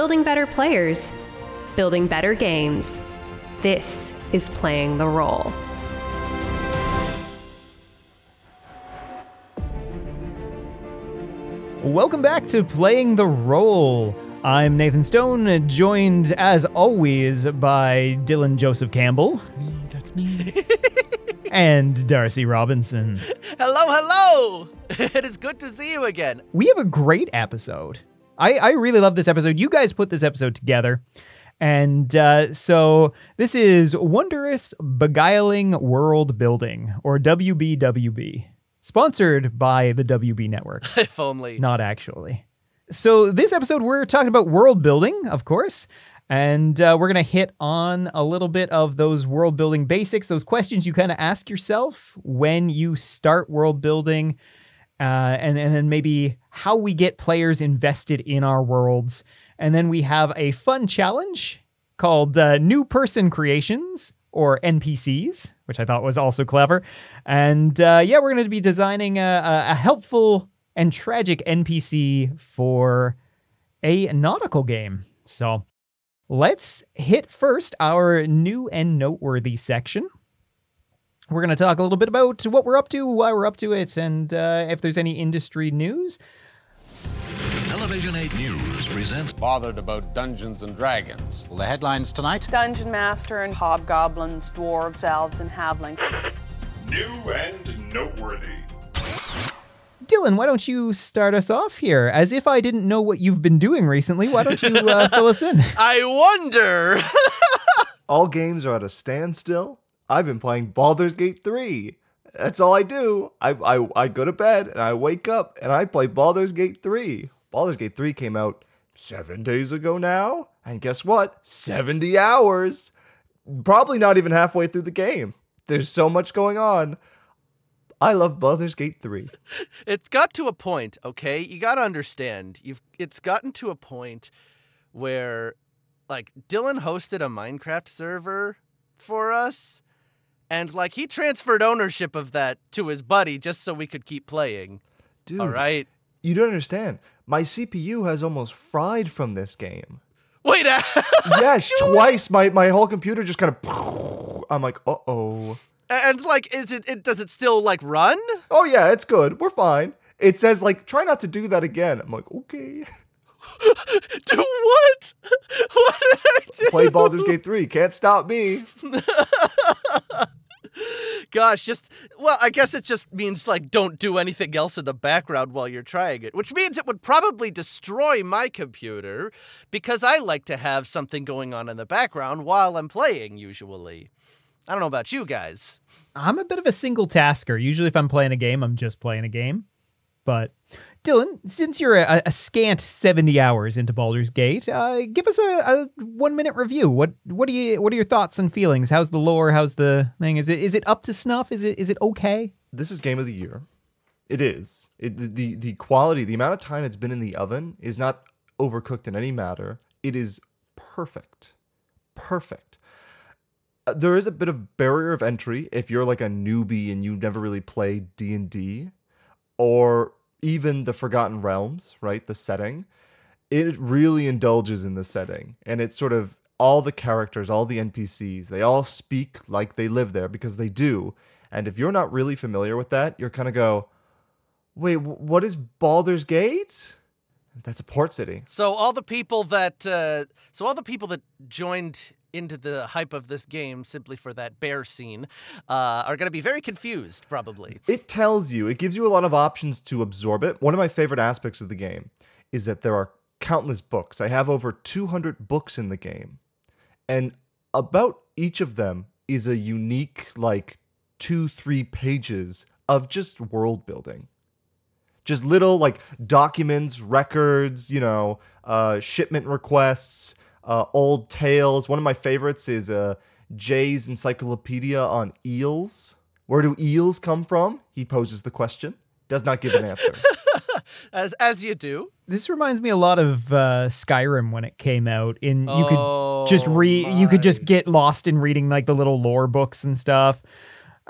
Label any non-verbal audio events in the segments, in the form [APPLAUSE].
building better players, building better games. This is Playing the Roll. Welcome back to Playing the Roll. I'm Nathan Stone, joined as always by Dylan Joseph Campbell. That's me, that's me. [LAUGHS] and Darcy Robinson. Hello, hello! [LAUGHS] it is good to see you again. We have a great episode. I, I really love this episode. You guys put this episode together. And uh, so this is Wondrous Beguiling World Building, or WBWB, sponsored by the WB Network. [LAUGHS] if only. Not actually. So this episode, we're talking about world building, of course. And uh, we're going to hit on a little bit of those world building basics, those questions you kind of ask yourself when you start world building, uh, and, and then maybe how we get players invested in our worlds and then we have a fun challenge called uh, New Person Creations or NPCs, which I thought was also clever. And uh, yeah, we're going to be designing a, a, helpful and tragic NPC for a nautical game. So let's hit first our new and noteworthy section. We're going to talk a little bit about what we're up to, why we're up to it, and uh, if there's any industry news. Television 8 News presents Bothered about Dungeons and Dragons. Well, the headlines tonight Dungeon Master and Hobgoblins, Dwarves, Elves, and Halflings. New and noteworthy. Dylan, why don't you start us off here? As if I didn't know what you've been doing recently, why don't you uh, fill us in? [LAUGHS] I wonder. [LAUGHS] all games are at a standstill. I've been playing Baldur's Gate 3. That's all I do. I, I, I go to bed and I wake up and I play Baldur's Gate 3. Baldur's Gate 3 came out seven days ago now. And guess what? 70 hours. Probably not even halfway through the game. There's so much going on. I love Baldur's Gate 3. [LAUGHS] It's got to a point, okay? You got to understand. You've it's gotten to a point where like Dylan hosted a Minecraft server for us and like he transferred ownership of that to his buddy just so we could keep playing. Dude. All right. You don't understand. My CPU has almost fried from this game. Wait, [LAUGHS] yes, twice. My my whole computer just kind of. [LAUGHS] I'm like, uh oh. And like, is it, it? Does it still like run? Oh yeah, it's good. We're fine. It says like, try not to do that again. I'm like, okay. [LAUGHS] do what? What did I do? Play Baldur's Gate 3. Can't stop me. Gosh, just well, I guess it just means like don't do anything else in the background while you're trying it, which means it would probably destroy my computer because I like to have something going on in the background while I'm playing usually. I don't know about you guys. I'm a bit of a single tasker. Usually if I'm playing a game, I'm just playing a game. But Dylan, since you're a, a, scant 70 hours into Baldur's Gate, uh, give us a, a, one minute review. What what are you what are your thoughts and feelings? How's the lore? How's the thing? Is it is it up to snuff? Is it is it okay? This is game of the year. It is. It, the the quality, the amount of time it's been in the oven is not overcooked in any matter. It is perfect. Perfect. Uh, there is a bit of barrier of entry if you're like a newbie and you've never really played D&D or even the Forgotten Realms, right? The setting, it really indulges in the setting. And it's sort of all the characters, all the NPCs, they all speak like they live there because they do. And if you're not really familiar with that, you're kind of go, wait, what is Baldur's Gate? That's a port city. So all the people that, uh, so all the people that joined into the hype of this game simply for that bear scene uh, are going to be very confused, probably. It tells you, it gives you a lot of options to absorb it. One of my favorite aspects of the game is that there are countless books. I have over 200 books in the game. And about each of them is a unique, like, two, three pages of just world building. Just little, like, documents, records, you know, uh, shipment requests uh, old tales. One of my favorites is uh, Jay's encyclopedia on eels. Where do eels come from? He poses the question. Does not give an answer. [LAUGHS] as as you do. This reminds me a lot of uh, Skyrim when it came out. In you could just read, you could just get lost in reading like the little lore books and stuff.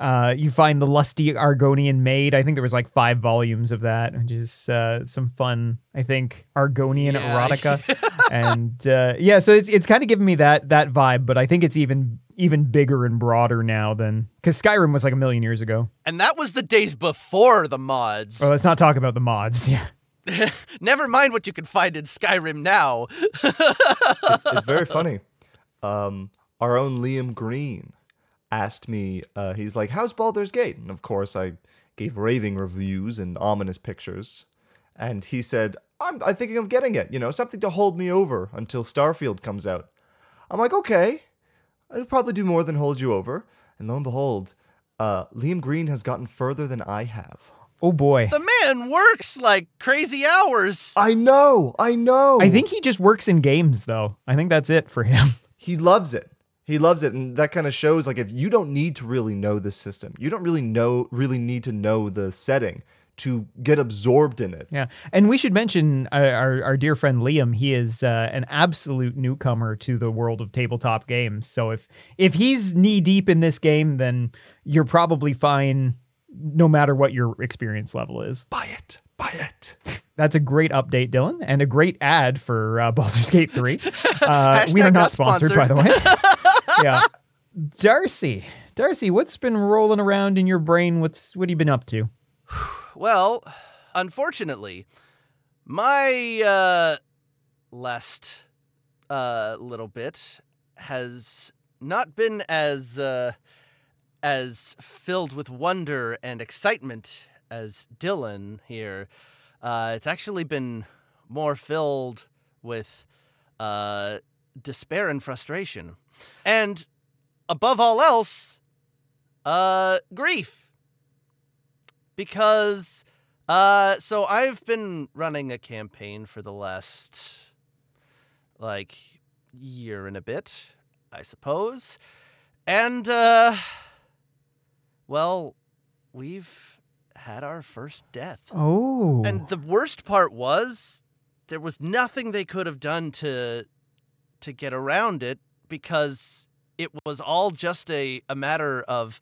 Uh, you find the lusty Argonian maid. I think there was like five volumes of that, which is uh, some fun. I think Argonian Yeah. erotica, [LAUGHS] and uh, yeah, so it's it's kind of giving me that that vibe. But I think it's even even bigger and broader now than because Skyrim was like a million years ago. And that was the days before the mods. Well, let's not talk about the mods. [LAUGHS] Yeah. [LAUGHS] Never mind what you can find in Skyrim now. it's, it's very funny. Um, our own Liam Green asked me, uh, he's like, How's Baldur's Gate? And of course, I gave raving reviews and ominous pictures. And he said, I'm, I'm thinking of getting it, you know, something to hold me over until Starfield comes out. I'm like, Okay, I'll probably do more than hold you over. And lo and behold, uh, Liam Green has gotten further than I have. Oh boy. The man works like crazy hours. I know, I know. I think he just works in games though. I think that's it for him. [LAUGHS] he loves it. He loves it, and that kind of shows like if you don't need to really know the system, you don't really know really need to know the setting to get absorbed in it. Yeah, and we should mention uh, our our dear friend Liam. He is uh, an absolute newcomer to the world of tabletop games. So if if he's knee deep in this game, then you're probably fine, no matter what your experience level is. Buy it, buy it. [LAUGHS] That's a great update, Dylan, and a great ad for uh, Baldur's Gate Three. [LAUGHS] Uh, we are not not sponsored, by the way. [LAUGHS] yeah, Darcy, Darcy, what's been rolling around in your brain? What's what have you been up to? Well, unfortunately, my uh, last uh, little bit has not been as uh, as filled with wonder and excitement as Dylan here. Uh, it's actually been more filled with uh, despair and frustration, and above all else, uh, grief because uh so I've been running a campaign for the last like year and a bit, I suppose. And uh well, we've had our first death. Oh, And the worst part was there was nothing they could have done to to get around it because it was all just a, a matter of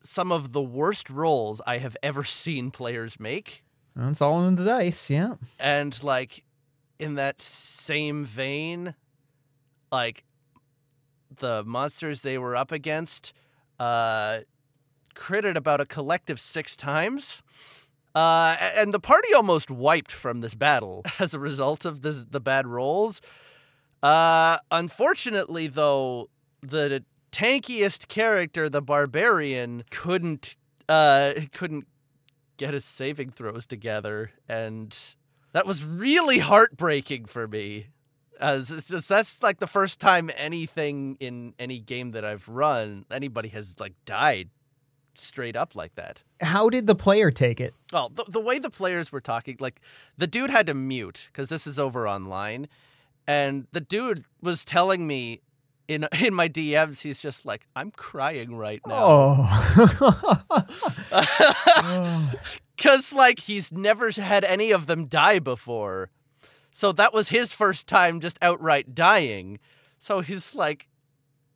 some of the worst rolls I have ever [LAUGHS] seen players make. that's all in the dice. Yeah. And like in that same vein, like the monsters they were up against uh critted about a collective six times. Uh, and the party almost wiped from this battle [LAUGHS] as a result of the the bad rolls. Uh, unfortunately, though, the tankiest character, the barbarian, couldn't uh couldn't get his saving throws together, and that was really heartbreaking for me. As as that's like the first time anything in any game that I've run, anybody has like died straight up like that. How did the player take it? Well, the, the way the players were talking, like the dude had to mute because this is over online, and the dude was telling me in [LAUGHS] in my DMs, he's just like, "I'm crying right now," Oh. [LAUGHS] [LAUGHS] because like he's never had any of them die before, so that was his first time just outright dying. So he's like,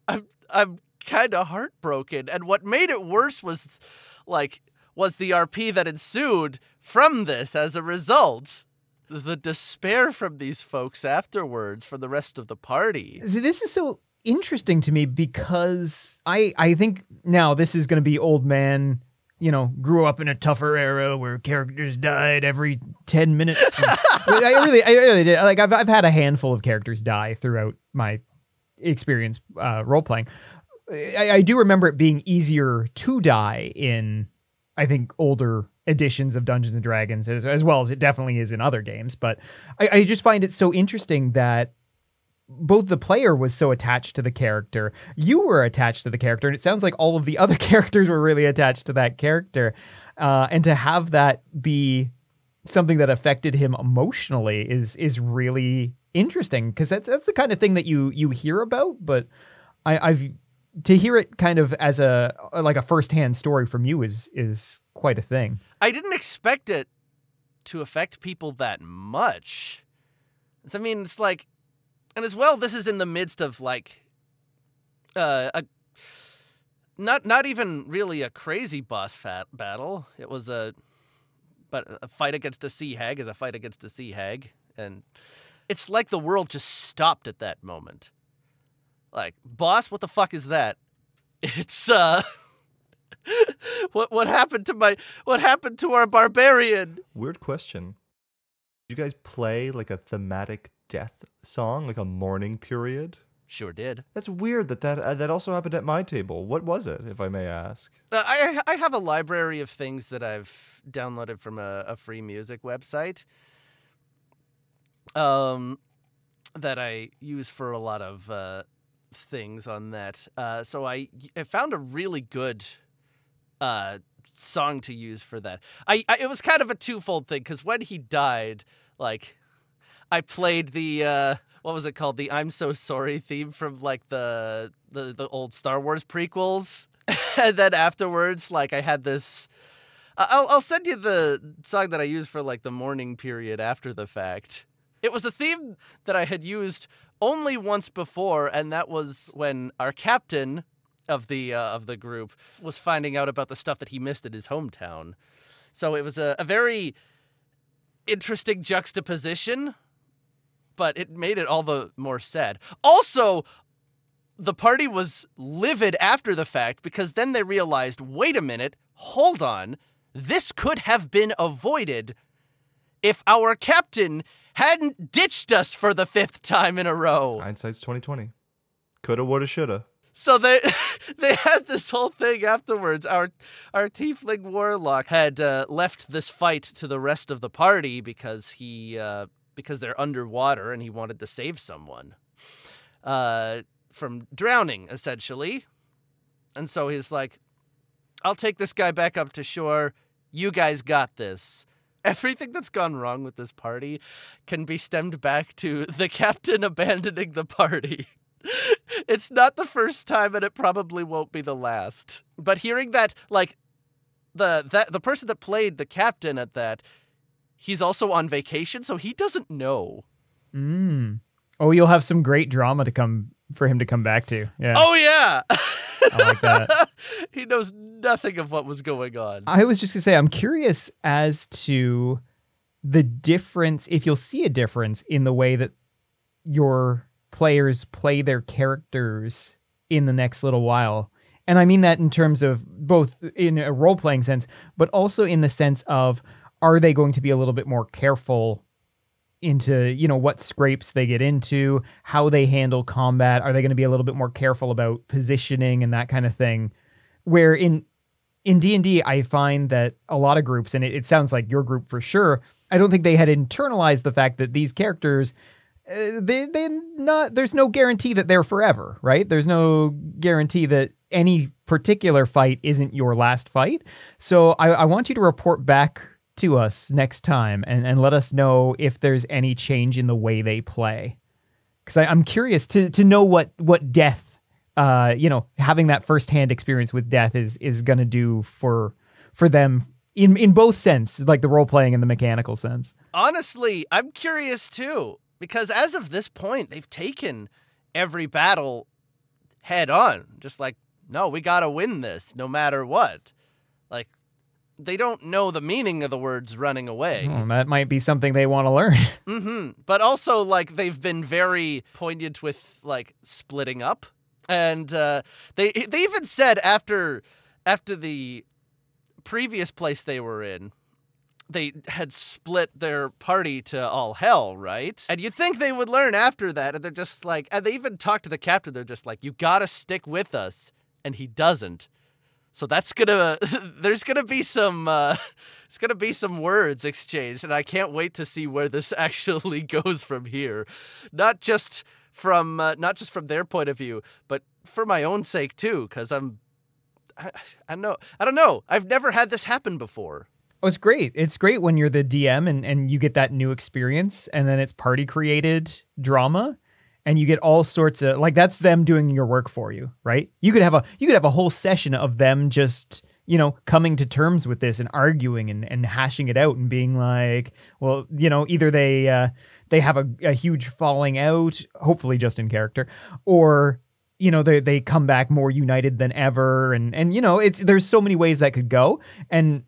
"I'm I'm kind of heartbroken," and what made it worse was like was the RP that ensued from this as a result. The despair from these folks afterwards for the rest of the party. This is so interesting to me because I I think now this is going to be old man. You know, grew up in a tougher era where characters died every ten minutes. and- [LAUGHS] I really, I really did. Like, I've I've had a handful of characters die throughout my experience uh, role playing. I, I do remember it being easier to die in, I think, older editions of Dungeons and Dragons, as, as well as it definitely is in other games. But I, I just find it so interesting that both the player was so attached to the character, you were attached to the character, and it sounds like all of the [LAUGHS] other characters were really attached to that character. Uh, and to have that be something that affected him emotionally is is really interesting because that's that's the kind of thing that you you hear about, but I, I've to hear it kind of as a like a firsthand story from you is is quite a thing. I didn't expect it to affect people that much. I mean, it's like, and as well, this is in the midst of like, uh, a not not even really a crazy boss fat battle. It was a but a fight against a sea hag is a fight against a sea hag and it's like the world just stopped at that moment. Like, boss, what the fuck is that? [LAUGHS] It's uh [LAUGHS] what what happened to my what happened to our barbarian? Weird question. Did you guys play like a thematic death song, like a mourning period? Sure did. That's weird that that uh, that also happened at my table. What was it, if I may ask? Uh, I I have a library of things that I've downloaded from a, a free music website. Um, that I use for a lot of uh, things on that. Uh, so I I found a really good uh song to use for that. I, I it was kind of a twofold thing because when he died, like I played the uh what was it called? The I'm so sorry theme from like the the, the old Star Wars prequels. [LAUGHS] and then afterwards, like I had this I'll I'll send you the song that I used for like the mourning period after the fact. It was a theme that I had used only once before, and that was when our captain of the uh, of the group was finding out about the stuff that he missed at his hometown. So it was a, a very interesting juxtaposition, but it made it all the more sad. Also, the party was livid after the fact because then they realized wait a minute, hold on, this could have been avoided if our captain hadn't ditched us for the fifth time in a row. Hindsight's twenty twenty. Coulda, woulda, shoulda. So they [LAUGHS] they had this whole thing afterwards. Our our tiefling warlock had uh, left this fight to the rest of the party because he uh, because they're underwater and he wanted to save someone uh, from drowning, essentially. And so he's like, "I'll take this guy back up to shore. You guys got this." Everything that's gone wrong with this party can be stemmed back to the captain [LAUGHS] abandoning the party. [LAUGHS] it's not the first time and it probably won't be the last. But hearing that like the that the person that played the captain at that he's also on vacation so he doesn't know. Mm. Oh, you'll have some great drama to come for him to come back to. Yeah. Oh yeah. [LAUGHS] I like that. [LAUGHS] he knows nothing of what was going on. I was just gonna say, I'm curious as to the difference, if you'll see a difference in the way that your players play their characters in the next little while. And I mean that in terms of both in a role playing sense, but also in the sense of are they going to be a little bit more careful into, you know, what scrapes they get into, how they handle combat? Are they going to be a little bit more careful about positioning and that kind of thing? Where in in D&D I find that a lot of groups and it, it sounds like your group for sure, I don't think they had internalized the fact that these characters uh, they they not there's no guarantee that they're forever, right? There's no guarantee that any particular fight isn't your last fight. So I, I want you to report back to us next time and, and let us know if there's any change in the way they play. Because I'm curious to to know what what death, uh, you know, having that firsthand experience with death is is gonna do for for them in in both sense, like the role playing and the mechanical sense. Honestly, I'm curious too because as of this point, they've taken every battle head on. Just like, no, we got to win this no matter what. Like, they don't know the meaning of the words running away. Hmm, that might be something they want to learn. [LAUGHS] hmm But also, like, they've been very poignant with, like, splitting up. And uh, they they even said after after the previous place they were in, they had split their party to all hell, right? And you'd think they would learn after that, and they're just like, and they even talk to the captain. They're just like, "You gotta stick with us," and he doesn't. So that's gonna, [LAUGHS] there's gonna be some, uh, [LAUGHS] there's gonna be some words exchanged, and I can't wait to see where this [LAUGHS] actually goes from here. Not just from, uh, not just from their point of view, but for my own sake too, because I'm, I, I know, I don't know. I've never had this happen before. Oh, it's great. It's great when you're the DM and, and you get that new experience and then it's party created drama and you get all sorts of like that's them doing your work for you, right? You could have a you could have a whole session of them just, you know, coming to terms with this and arguing and, and hashing it out and being like, well, you know, either they uh they have a, a huge falling out, hopefully just in character, or you know they they come back more united than ever. And and you know it's there's so many ways that could go. And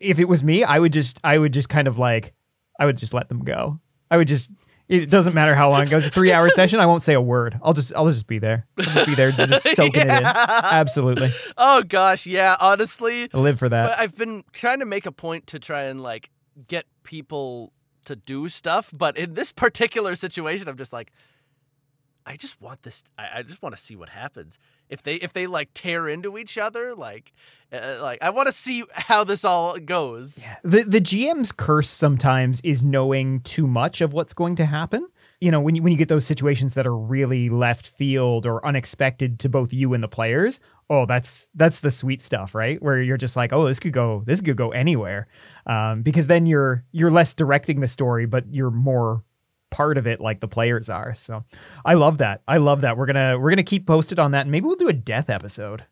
if it was me i would just i would just kind of like i would just let them go. I would just it doesn't matter how long it goes. A three hour [LAUGHS] session i won't say a word. I'll just i'll just be there. I'll just be there just [LAUGHS] soaking it in. Absolutely. Oh gosh, yeah. Honestly, i live for that. But I've been trying to make a point to try and like get people to do stuff, but in this particular situation, I'm just like, I just want this. I, I just want to see what happens if they if they like tear into each other. Like, uh, like I want to see how this all goes. the the GM's curse sometimes is knowing too much of what's going to happen. You know, when you when you get those situations that are really left field or unexpected to both you and the players, oh, that's that's the sweet stuff, right? Where you're just like, oh, this could go, this could go anywhere, um, because then you're you're less directing the story, but you're more part of it like the players are. So I love that. I love that. We're gonna we're gonna keep posted on that, and maybe we'll do a death episode.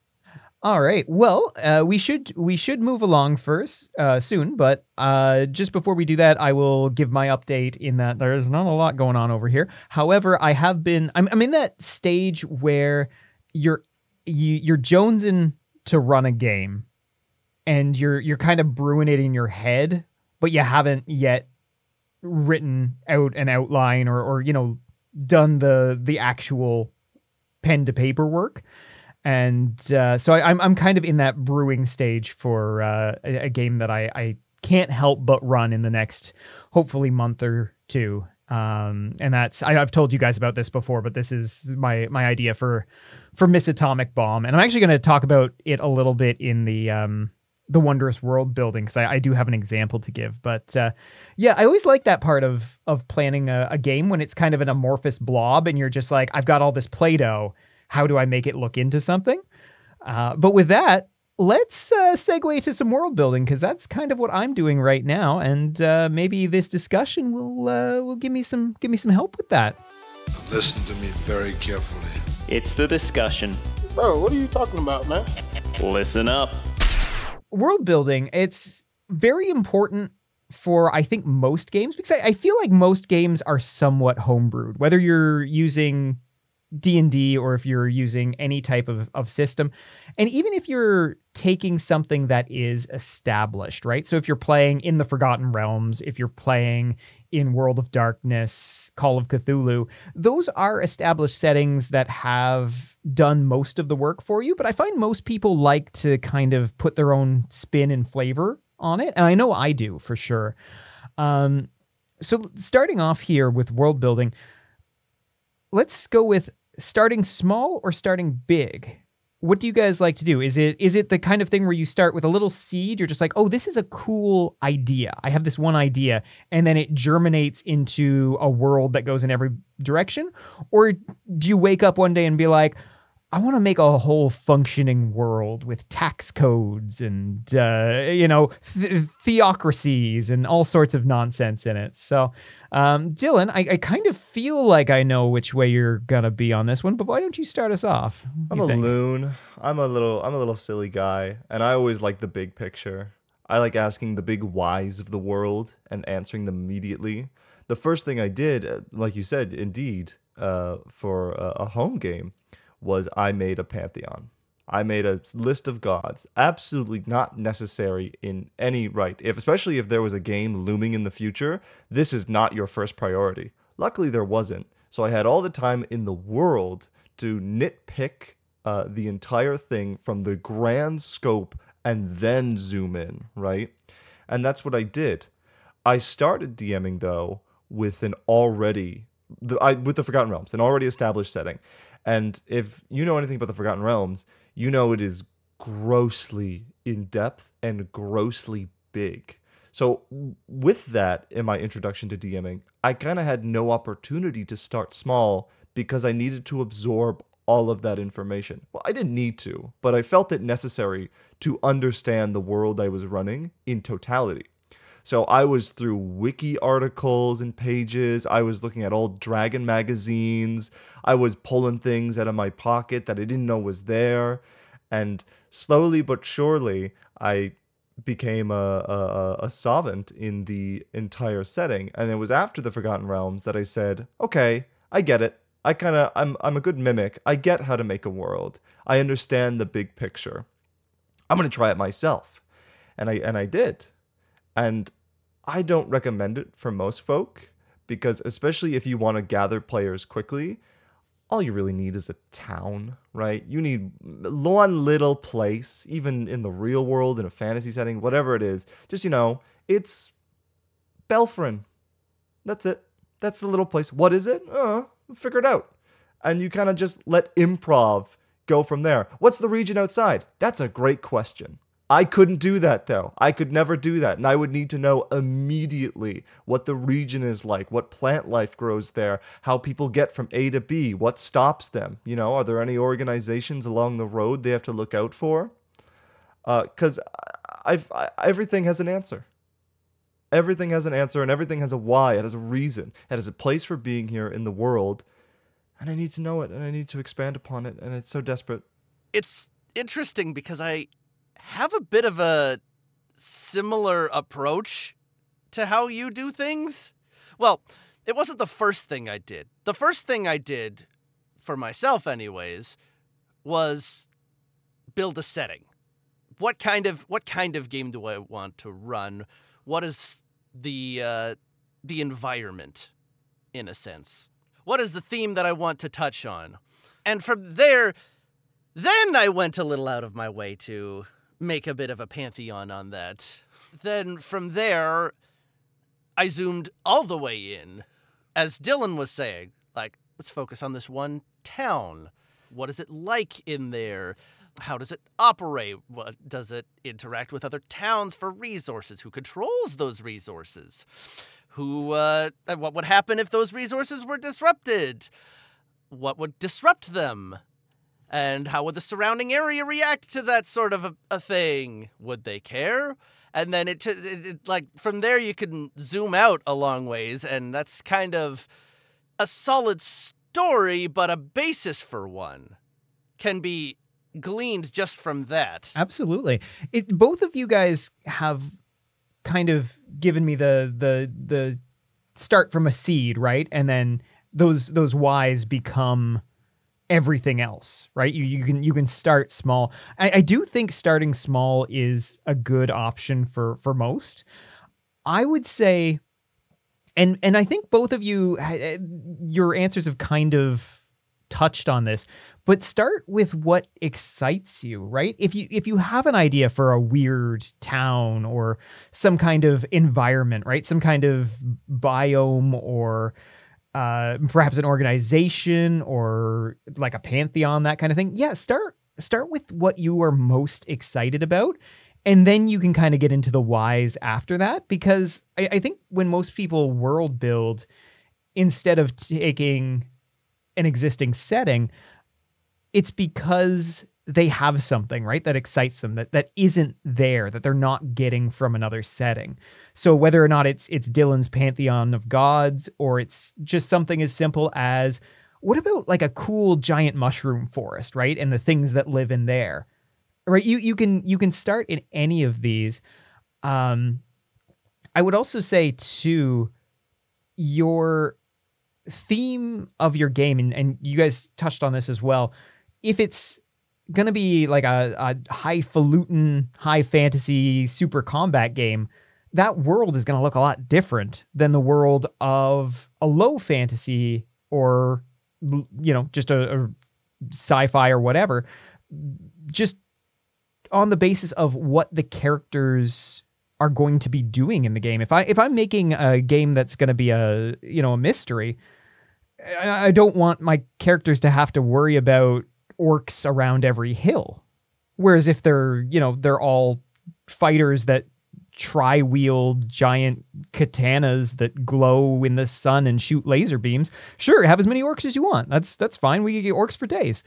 All right. Well, uh, we should we should move along first uh, soon, but uh, just before we do that, I will give my update. In that there's not a lot going on over here. However, I have been. I'm, I'm in that stage where you're you, you're jonesing to run a game, and you're you're kind of brewing it in your head, but you haven't yet written out an outline or or you know done the the actual pen to paper work and uh, so I, I'm I'm kind of in that brewing stage for uh, a, a game that I I can't help but run in the next hopefully month or two. Um, and that's I, I've told you guys about this before, but this is my my idea for for Miss Atomic Bomb, and I'm actually going to talk about it a little bit in the um the wondrous world building because I, I do have an example to give. But uh, yeah, I always like that part of of planning a, a game when it's kind of an amorphous blob, and you're just like, I've got all this Play-Doh how do I make it look into something? Uh, but with that, let's uh, segue to some world building because that's kind of what I'm doing right now, and uh, maybe this discussion will uh, will give me some give me some help with that. Listen to me very carefully. It's the discussion. Bro, what are you talking about, man? Listen up. World building, it's very important for I think most games because I, I feel like most games are somewhat homebrewed. Whether you're using D&D or if you're using any type of, of system. And even if you're taking something that is established, right? So if you're playing in the Forgotten Realms, if you're playing in World of Darkness, Call of Cthulhu, those are established settings that have done most of the work for you, but I find most people like to kind of put their own spin and flavor on it, and I know I do for sure. Um so starting off here with world building, let's go with starting small or starting big. What do you guys like to do? Is it is it the kind of thing where you start with a little seed? You're just like, oh, this is a cool idea. I have this one idea, and then it germinates into a world that goes in every direction. Or do you wake up one day and be like, I want to make a whole functioning world with tax codes and uh, you know th- theocracies and all sorts of nonsense in it. So, um, Dylan, I, I, kind of feel like I know which way you're gonna be on this one, but why don't you start us off? I'm a think? loon. I'm a little I'm a little silly guy, and I always like the big picture. I like asking the big whys of the world and answering them immediately. The first thing I did, uh, like you said, indeed, uh, for a, a home game was I made a pantheon. I made a list of gods, absolutely not necessary in any right. If especially if there was a game looming in the future, this is not your first priority. Luckily, there wasn't, so I had all the time in the world to nitpick uh, the entire thing from the grand scope and then zoom in, right? And that's what I did. I started DMing though with an already the, I, with the Forgotten Realms, an already established setting. And if you know anything about the Forgotten Realms, you know it is grossly in depth and grossly big. So, with that in my introduction to DMing, I kind of had no opportunity to start small because I needed to absorb all of that information. Well, I didn't need to, but I felt it necessary to understand the world I was running in totality. So I was through wiki articles and pages. I was looking at old Dragon magazines. I was pulling things out of my pocket that I didn't know was there. And slowly but surely, I became a, a, a savant in the entire setting. And it was after the Forgotten Realms that I said, okay, I get it. I kind of I'm I'm a good mimic. I get how to make a world. I understand the big picture. I'm going to try it myself. And I and I did. And I don't recommend it for most folk because especially if you want to gather players quickly, all you really need is a town, right? You need one little place, even in the real world, in a fantasy setting, whatever it is. Just, you know, it's Belfrin. That's it. That's the little place. What is it? Uh, figure it out. And you kind of just let improv go from there. What's the region outside? That's a great question. I couldn't do that though. I could never do that. And I would need to know immediately what the region is like, what plant life grows there, how people get from A to B, what stops them. You know, are there any organizations along the road they have to look out for? Because uh, everything has an answer. Everything has an answer and everything has a why. It has a reason. It has a place for being here in the world. And I need to know it and I need to expand upon it. And it's so desperate. It's interesting because I have a bit of a similar approach to how you do things. Well, it wasn't the first thing I did. The first thing I did, for myself, anyways, was build a setting. What kind of what kind of game do I want to run? What is the uh, the environment, in a sense? What is the theme that I want to touch on? And from there, then I went a little out of my way to make a bit of a pantheon on that. Then from there, I zoomed all the way in. As Dylan was saying, like, let's focus on this one town. What is it like in there? How does it operate? What does it interact with other towns for resources? Who controls those resources? Who uh, what would happen if those resources were disrupted? What would disrupt them? And how would the surrounding area react to that sort of a, a thing? Would they care? And then it, it, it, like from there you can zoom out a long ways, and that's kind of a solid story, but a basis for one can be gleaned just from that. Absolutely. It, both of you guys have kind of given me the the the start from a seed, right? And then those those whys become everything else, right? You you can you can start small. I, I do think starting small is a good option for for most. I would say, and and I think both of you eh, your answers have kind of touched on this but start with what excites you right if you if you have an idea for a weird town or some kind of environment right some kind of biome or uh, perhaps an organization or like a pantheon, that kind of thing. Yeah, start start with what you are most excited about, and then you can kind of get into the whys after that. Because I, I think when most people world build, instead of taking an existing setting, it's because they have something right that excites them that that isn't there that they're not getting from another setting. So whether or not it's it's dylan's pantheon of gods or it's just something as simple as what about like a cool giant mushroom forest right and the things that live in there? Right you you can you can start in any of these. Um i would also say too your theme of your game and, and you guys touched on this as well if it's gonna be like a, a highfalutin, high fantasy, super combat game, that world is gonna look a lot different than the world of a low fantasy or you know just a, a sci-fi or whatever. Just on the basis of what the characters are going to be doing in the game. If I if I'm making a game that's going to be a you know a mystery, I, I don't want my characters to have to worry about orcs around every hill. Whereas if they're, you know, they're all fighters that tri wield giant katanas that glow in the sun and shoot laser beams, sure, have as many orcs as you want. That's that's fine. We can get orcs for days.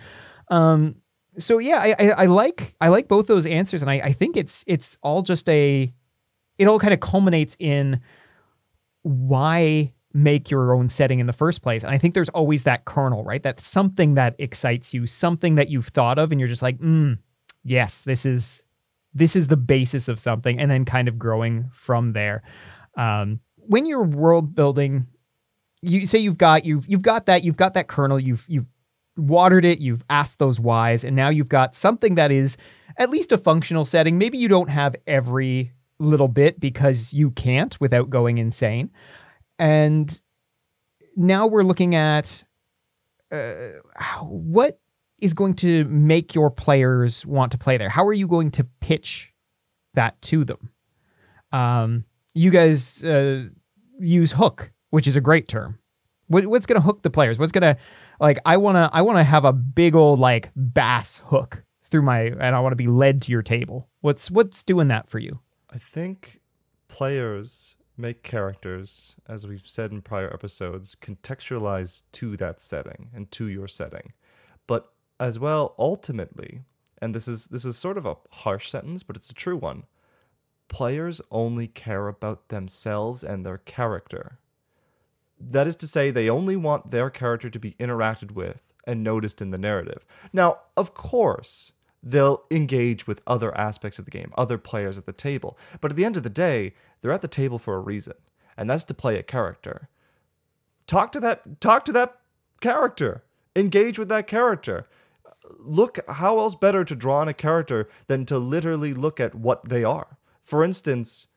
Um, so yeah, I, I, I like I like both those answers, and I, I think it's it's all just a it all kind of culminates in why make your own setting in the first place. And I think there's always that kernel, right? That's something that excites you, something that you've thought of, and you're just like, mm, yes, this is this is the basis of something, and then kind of growing from there. Um, when you're world building, you say you've got you've you've got that you've got that kernel you've you've watered it you've asked those whys and now you've got something that is at least a functional setting maybe you don't have every little bit because you can't without going insane and now we're looking at uh, what is going to make your players want to play there how are you going to pitch that to them um, you guys uh, use hook which is a great term. What, what's going to hook the players? What's going to like I want to I want to have a big old like bass hook through my and I want to be led to your table. What's what's doing that for you? I think players make characters as we've said in prior episodes contextualized to that setting and to your setting. But as well ultimately, and this is this is sort of a harsh sentence, but it's a true one. Players only care about themselves and their character. That is to say, they only want their character to be interacted with and noticed in the narrative. Now, of course, they'll engage with other aspects of the game, other players at the table. But at the end of the day, they're at the table for a reason, and that's to play a character. Talk to that talk to that character. Engage with that character. Look how else better to draw on a character than to literally look at what they are. For instance,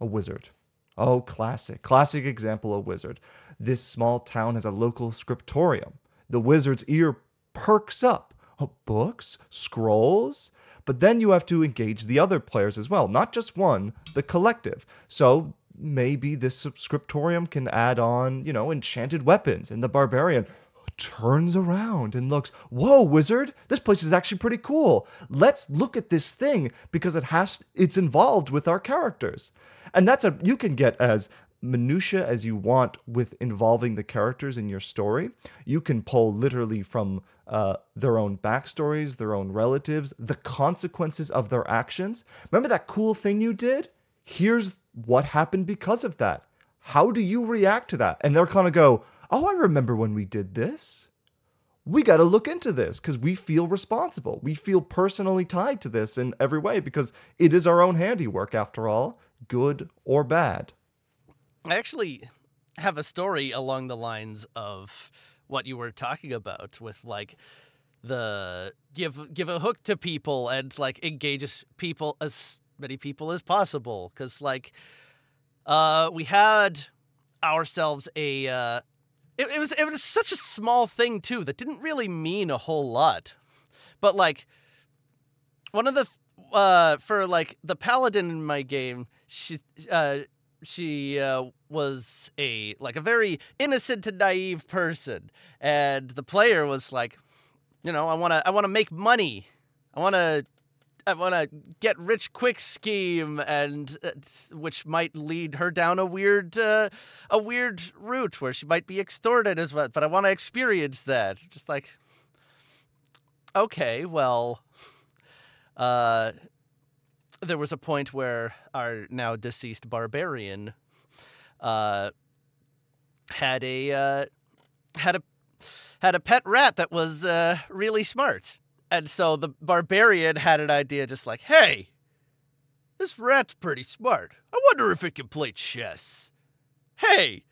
a wizard. Oh, classic. Classic example of wizard. This small town has a local scriptorium. The wizard's ear perks up. Books? Scrolls? But then you have to engage the other players as well, not just one, the collective. So maybe this scriptorium can add on, you know, enchanted weapons, and the barbarian turns around and looks, whoa, wizard, this place is actually pretty cool. Let's look at this thing because it has it's involved with our characters. And that's a you can get as minutia as you want with involving the characters in your story. You can pull literally from uh, their own backstories, their own relatives, the consequences of their actions. Remember that cool thing you did? Here's what happened because of that. How do you react to that? And they're kind of go, oh, I remember when we did this. We got to look into this because we feel responsible. We feel personally tied to this in every way because it is our own handiwork, after all, good or bad. I actually have a story along the lines of what you were talking about with like the give give a hook to people and like engage people as many people as possible because like uh we had ourselves a uh it, it was it was such a small thing too that didn't really mean a whole lot. But like one of the uh for like the paladin in my game, she uh she uh, was a like a very innocent and naive person and the player was like you know i want to i want to make money i want to I want to get rich quick scheme, and uh, which might lead her down a weird, uh, a weird route where she might be extorted as well. But I want to experience that. Just like, okay, well, uh, there was a point where our now deceased barbarian, uh, had a uh, had a had a pet rat that was uh, really smart and so the barbarian had an idea just like, hey, this rat's pretty smart. I wonder if it can play chess. Hey,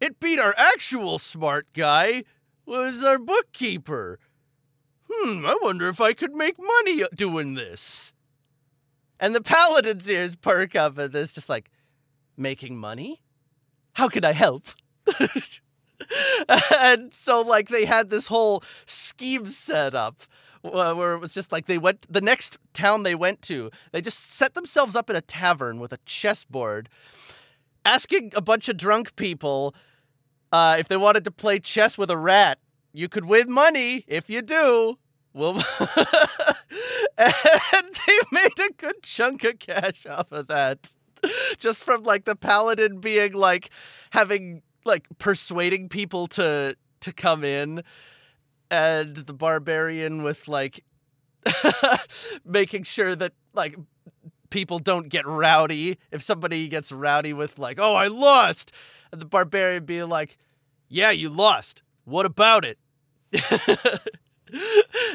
it beat our actual smart guy, was our bookkeeper. Hmm, I wonder if I could make money doing this. And the paladin's ears perk up at this, just like, making money? How can I help? [LAUGHS] and so, like, they had this whole scheme set up where it was just like they went the next town they went to they just set themselves up in a tavern with a chessboard asking a bunch of drunk people uh, if they wanted to play chess with a rat you could win money if you do well [LAUGHS] and [LAUGHS] they made a good chunk of cash off of that just from like the paladin being like having like persuading people to to come in and the barbarian with like [LAUGHS] making sure that like people don't get rowdy. If somebody gets rowdy with like, "Oh, I lost," and the barbarian being like, "Yeah, you lost. What about it?" [LAUGHS]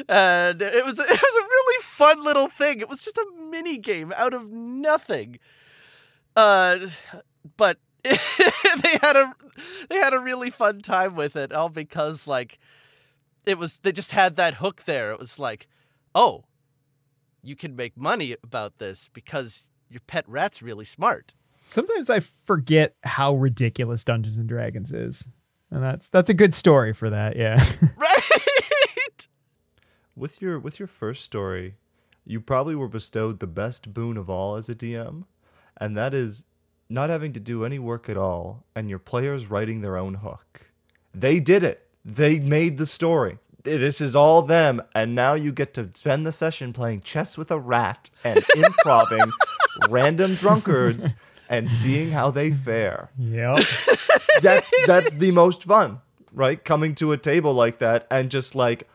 and it was [LAUGHS] it was a really fun little thing. It was just a mini game out of nothing. Uh, but [LAUGHS] they had a they had a really fun time with it all because like it was they just had that hook there it was like oh you can make money about this because your pet rat's really smart Sometimes I forget how ridiculous Dungeons and Dragons is. And that's that's a good story for that, yeah. [LAUGHS] right With your with your first story, you probably were bestowed the best boon of all as a DM, and that is not having to do any work at all and your players writing their own hook. They did it. They made the story. This is all them, and now you get to spend the session playing chess with a rat and [LAUGHS] improving random drunkards and seeing how they fare. yep. [LAUGHS] That's that's the most fun, right? Coming to a table like that and just like,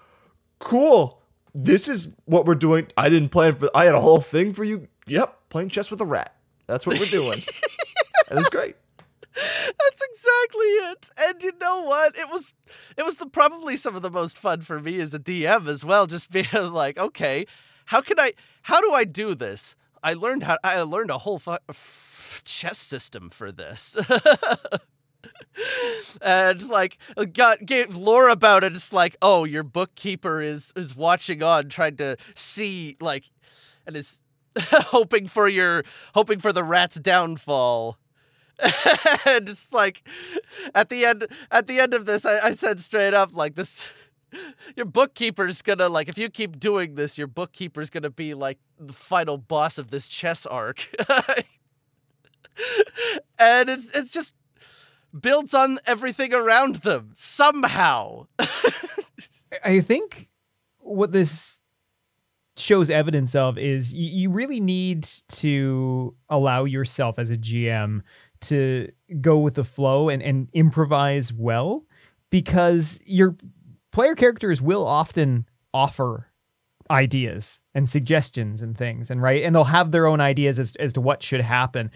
cool. This is what we're doing. I didn't plan for. I had a whole thing for you. Yep, playing chess with a rat. That's what we're doing. [LAUGHS] and it's great. That's exactly it. And you know what? It was it was the probably some of the most fun for me as a DM as well just [LAUGHS] being like, okay, how can I how do I do this? I learned how I learned a whole fu- f- chess system for this. [LAUGHS] [LAUGHS] and like uh, got gave lore about it it's like, "Oh, your bookkeeper is is watching on trying to see like and is [LAUGHS] hoping for your hoping for the rat's downfall." [LAUGHS] and it's like at the end at the end of this I, I said straight up like this your bookkeeper's gonna like if you keep doing this your bookkeeper's gonna be like the final boss of this chess arc and it's it's just builds on everything around them somehow. [LAUGHS] I think what this shows evidence of is you, really need to allow yourself as a GM to go with the flow and, and improvise well because your player characters will often offer ideas and suggestions and things and right? And they'll have their own ideas as, as to what should happen.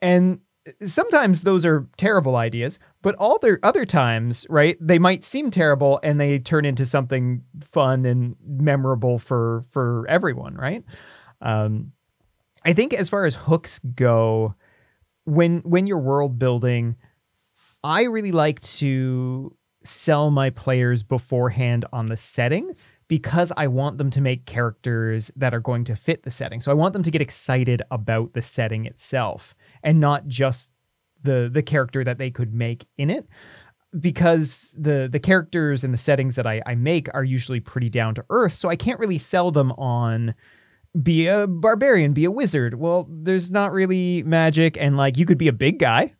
And sometimes those are terrible ideas but all their other times right they might seem terrible and they turn into something fun and memorable for for everyone right um i think as far as hooks go when when you're world building i really like to sell my players beforehand on the setting because I want them to make characters that are going to fit the setting. So I want them to get excited about the setting itself and not just the the character that they could make in it because the the characters and the settings that I, I make are usually pretty down to earth so i can't really sell them on be a barbarian be a wizard. Well there's not really magic and like you could be a big guy.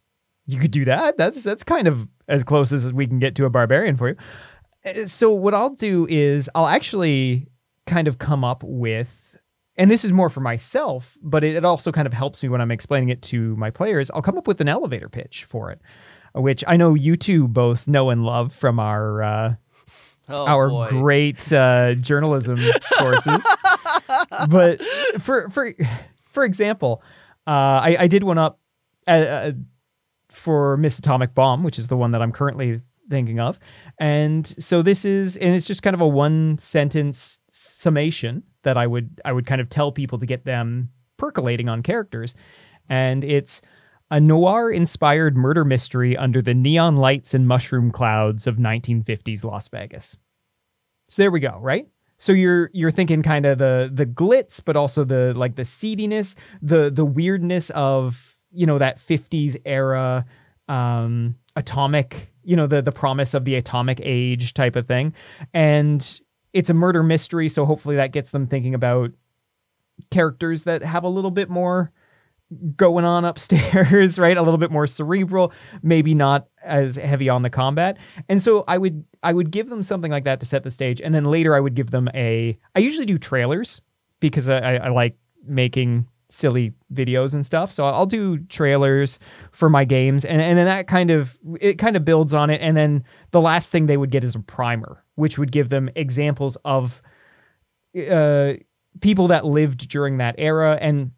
You could do that. That's that's kind of as close as we can get to a barbarian for you. Uh, so what i'll do is i'll actually kind of come up with and this is more for myself but it, it also kind of helps me when i'm explaining it to my players. I'll come up with an elevator pitch for it which i know you two both know and love from our uh, oh, our boy. great uh, journalism [LAUGHS] courses. But for for for example uh, I, I did one up uh, uh, for miss atomic bomb which is the one that i'm currently thinking of. And so this is and it's just kind of a one sentence summation that i would i would kind of tell people to get them percolating on characters. And it's a noir inspired murder mystery under the neon lights and mushroom clouds of 1950s las vegas. So there we go right? So you're you're thinking kind of the the glitz but also the like the seediness the the weirdness of you know that 50s era um atomic you know the the promise of the atomic age type of thing. And it's a murder mystery so hopefully that gets them thinking about characters that have a little bit more going on upstairs [LAUGHS] right? A little bit more cerebral maybe not as heavy on the combat. And so i would i would give them something like that to set the stage and then later i would give them a i usually do trailers because i, I like making silly videos and stuff. So i'll do trailers for my games and, and then that kind of it kind of builds on it and then the last thing they would get is a primer which would give them examples of uh, people that lived during that era and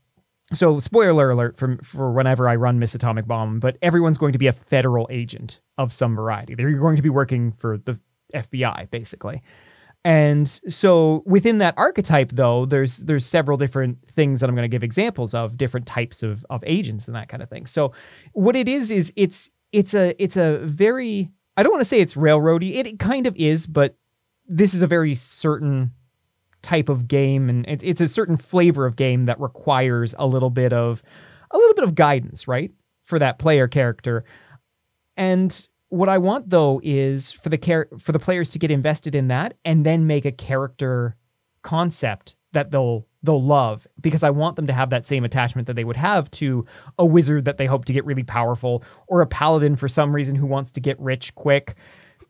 so spoiler alert for for whenever I run Miss Atomic Bomb, but everyone's going to be a federal agent of some variety. They're going to be working for the FBI basically. And so within that archetype though, there's there's several different things that I'm going to give examples of different types of of agents and that kind of thing. So what it is is it's it's a it's a very I don't want to say it's railroady. It, it kind of is, but this is a very certain type of game and it, it's a certain flavor of game that requires a little bit of a little bit of guidance, right? For that player character. And what I want though is for the char- for the players to get invested in that and then make a character concept that they'll they'll love because I want them to have that same attachment that they would have to a wizard that they hope to get really powerful or a paladin for some reason who wants to get rich quick.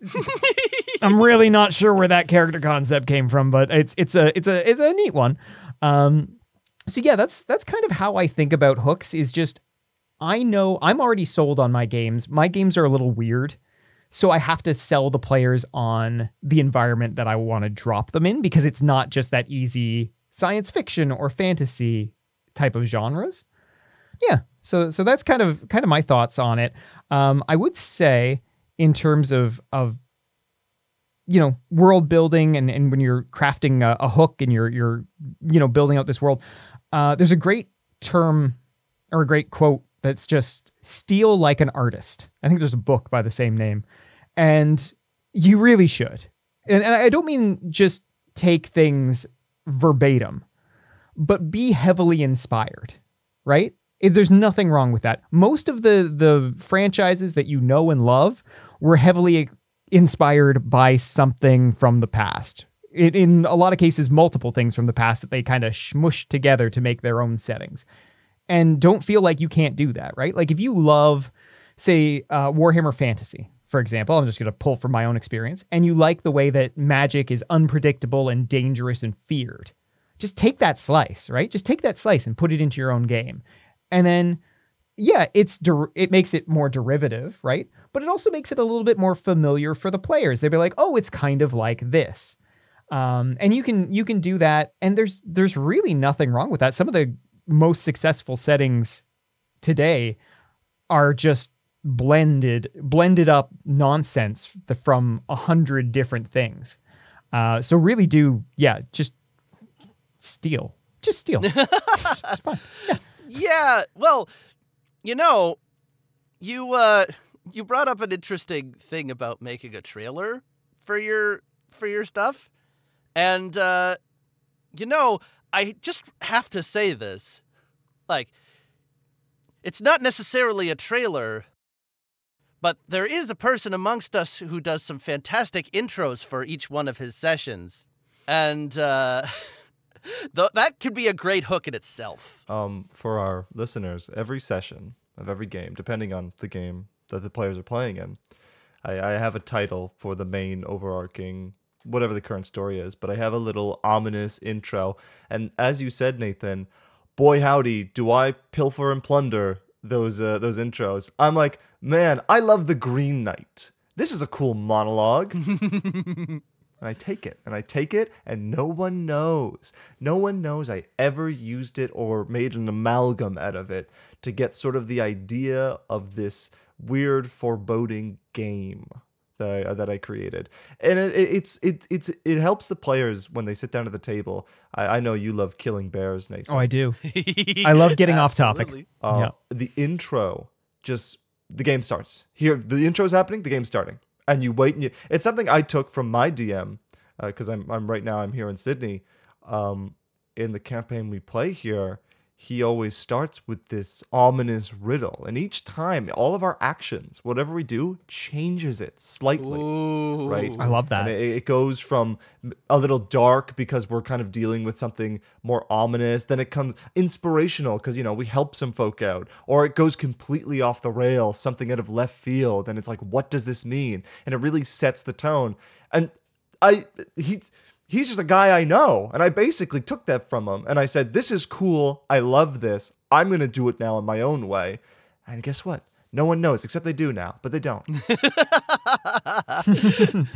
[LAUGHS] I'm really not sure where that character concept came from, but it's it's a it's a it's a neat one. Um, so yeah, that's that's kind of how I think about hooks. Is just I know I'm already sold on my games. My games are a little weird. So I have to sell the players on the environment that I want to drop them in because it's not just that easy science fiction or fantasy type of genres. Yeah. So so that's kind of kind of my thoughts on it. Um, I would say in terms of of you know world building and, and when you're crafting a, a hook and you're you're you know building out this world, uh, there's a great term or a great quote that's just steal like an artist. I think there's a book by the same name. And you really should. And, and I don't mean just take things verbatim, but be heavily inspired, right? There's nothing wrong with that. Most of the the franchises that you know and love were heavily inspired by something from the past. In, in a lot of cases, multiple things from the past that they kind of smushed together to make their own settings and don't feel like you can't do that, right? Like if you love, say, uh, Warhammer Fantasy, for example, I'm just going to pull from my own experience, and you like the way that magic is unpredictable and dangerous and feared, just take that slice, right? Just take that slice and put it into your own game, and then. Yeah, it's der- it makes it more derivative, right? But it also makes it a little bit more familiar for the players. They'd be like, "Oh, it's kind of like this," um, and you can you can do that. And there's there's really nothing wrong with that. Some of the most successful settings today are just blended blended up nonsense from a hundred different things uh, so really do yeah just steal just steal [LAUGHS] it's. Yeah. yeah well you know you uh you brought up an interesting thing about making a trailer for your for your stuff and uh you know I just have to say this. Like, it's not necessarily a trailer, but there is a person amongst us who does some fantastic intros for each one of his sessions. And uh, [LAUGHS] th- that could be a great hook in itself. Um, for our listeners, every session of every game, depending on the game that the players are playing in, I, I have a title for the main overarching whatever the current story is, but I have a little ominous intro. And as you said, Nathan, boy howdy, do I pilfer and plunder those uh, those intros. I'm like, man, I love the Green Knight. This is a cool monologue. [LAUGHS] and I take it, and I take it, and no one knows. No one knows I ever used it or made an amalgam out of it to get sort of the idea of this weird, foreboding game that I that I created, and it, it's it it's it helps the players when they sit down at the table. I, I know you love killing bears, Nathan. Oh, I do. [LAUGHS] I love getting off topic. Uh, yeah. The intro just the game starts here. The intro is happening. The game's starting, and you wait. And you, it's something I took from my DM because uh, I'm I'm right now I'm here in Sydney. Um, in the campaign we play here, he always starts with this ominous riddle. And each time, all of our actions, whatever we do, changes it slightly. Ooh. Right? I love that. And it, it goes from a little dark because we're kind of dealing with something more ominous. Then it comes inspirational because, you know, we help some folk out. Or it goes completely off the rail, something out of left field. And it's like, what does this mean? And it really sets the tone. And I, he, he's just a guy I know. And I basically took that from him and I said, This is cool. I love this. I'm going to do it now in my own way. And guess what? No one knows, except they do now, but they don't. [LAUGHS]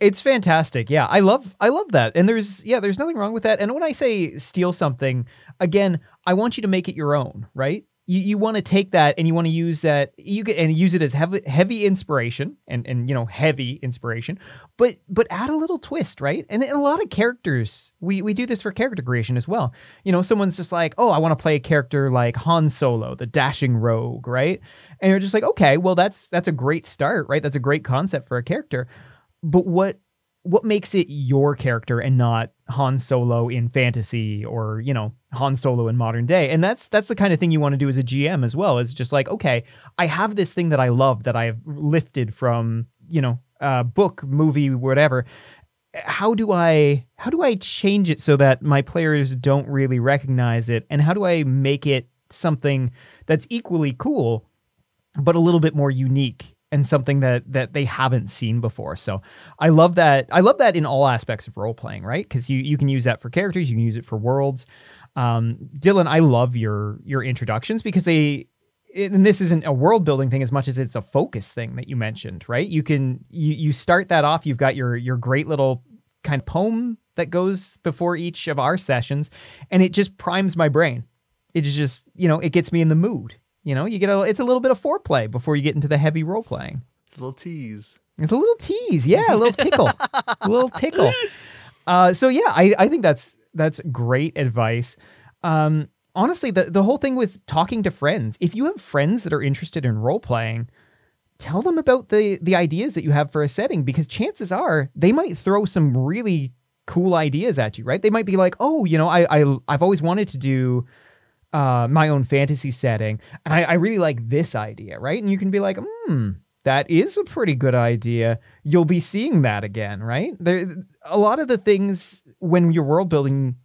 it's fantastic. Yeah, I love I love that. And there's yeah, there's nothing wrong with that. And when I say steal something, again, I want you to make it your own, right? You, you want to take that and you want to use that you get and use it as heavy heavy inspiration and and you know heavy inspiration but but add a little twist right? And, and a lot of characters we we do this for character creation as well. You know someone's just like oh i want to play a character like han solo the dashing rogue right? And you're just like okay well that's that's a great start right? That's a great concept for a character. But what what makes it your character and not Han Solo in fantasy or you know Han Solo in modern day? And that's that's the kind of thing you want to do as a GM as well it's just like okay I have this thing that I love that I've lifted from you know uh, book movie whatever. How do I how do I change it so that my players don't really recognize it? And how do I make it something that's equally cool but a little bit more unique and something that that they haven't seen before. So I love that. I love that in all aspects of role playing, right? Because you you can use that for characters, you can use it for worlds. Um, Dylan, I love your your introductions because they and this isn't a world building thing as much as it's a focus thing that you mentioned, right? You can you you start that off. You've got your your great little kind of poem that goes before each of our sessions, and it just primes my brain. It just you know it gets me in the mood. You know, you get a it's a little bit of foreplay before you get into the heavy role playing. It's a little tease. It's a little tease, yeah, a little tickle, [LAUGHS] a little tickle. Uh, so yeah, I, I think that's that's great advice. Um, honestly, the the whole thing with talking to friends. If you have friends that are interested in role playing, tell them about the the ideas that you have for a setting because chances are they might throw some really cool ideas at you, right? They might be like, "Oh, you know, I I I've always wanted to do uh, my own fantasy setting. And I, I really like this idea, right? And you can be like, hmm, that is a pretty good idea. You'll be seeing that again, right? There, a lot of the things when you're world building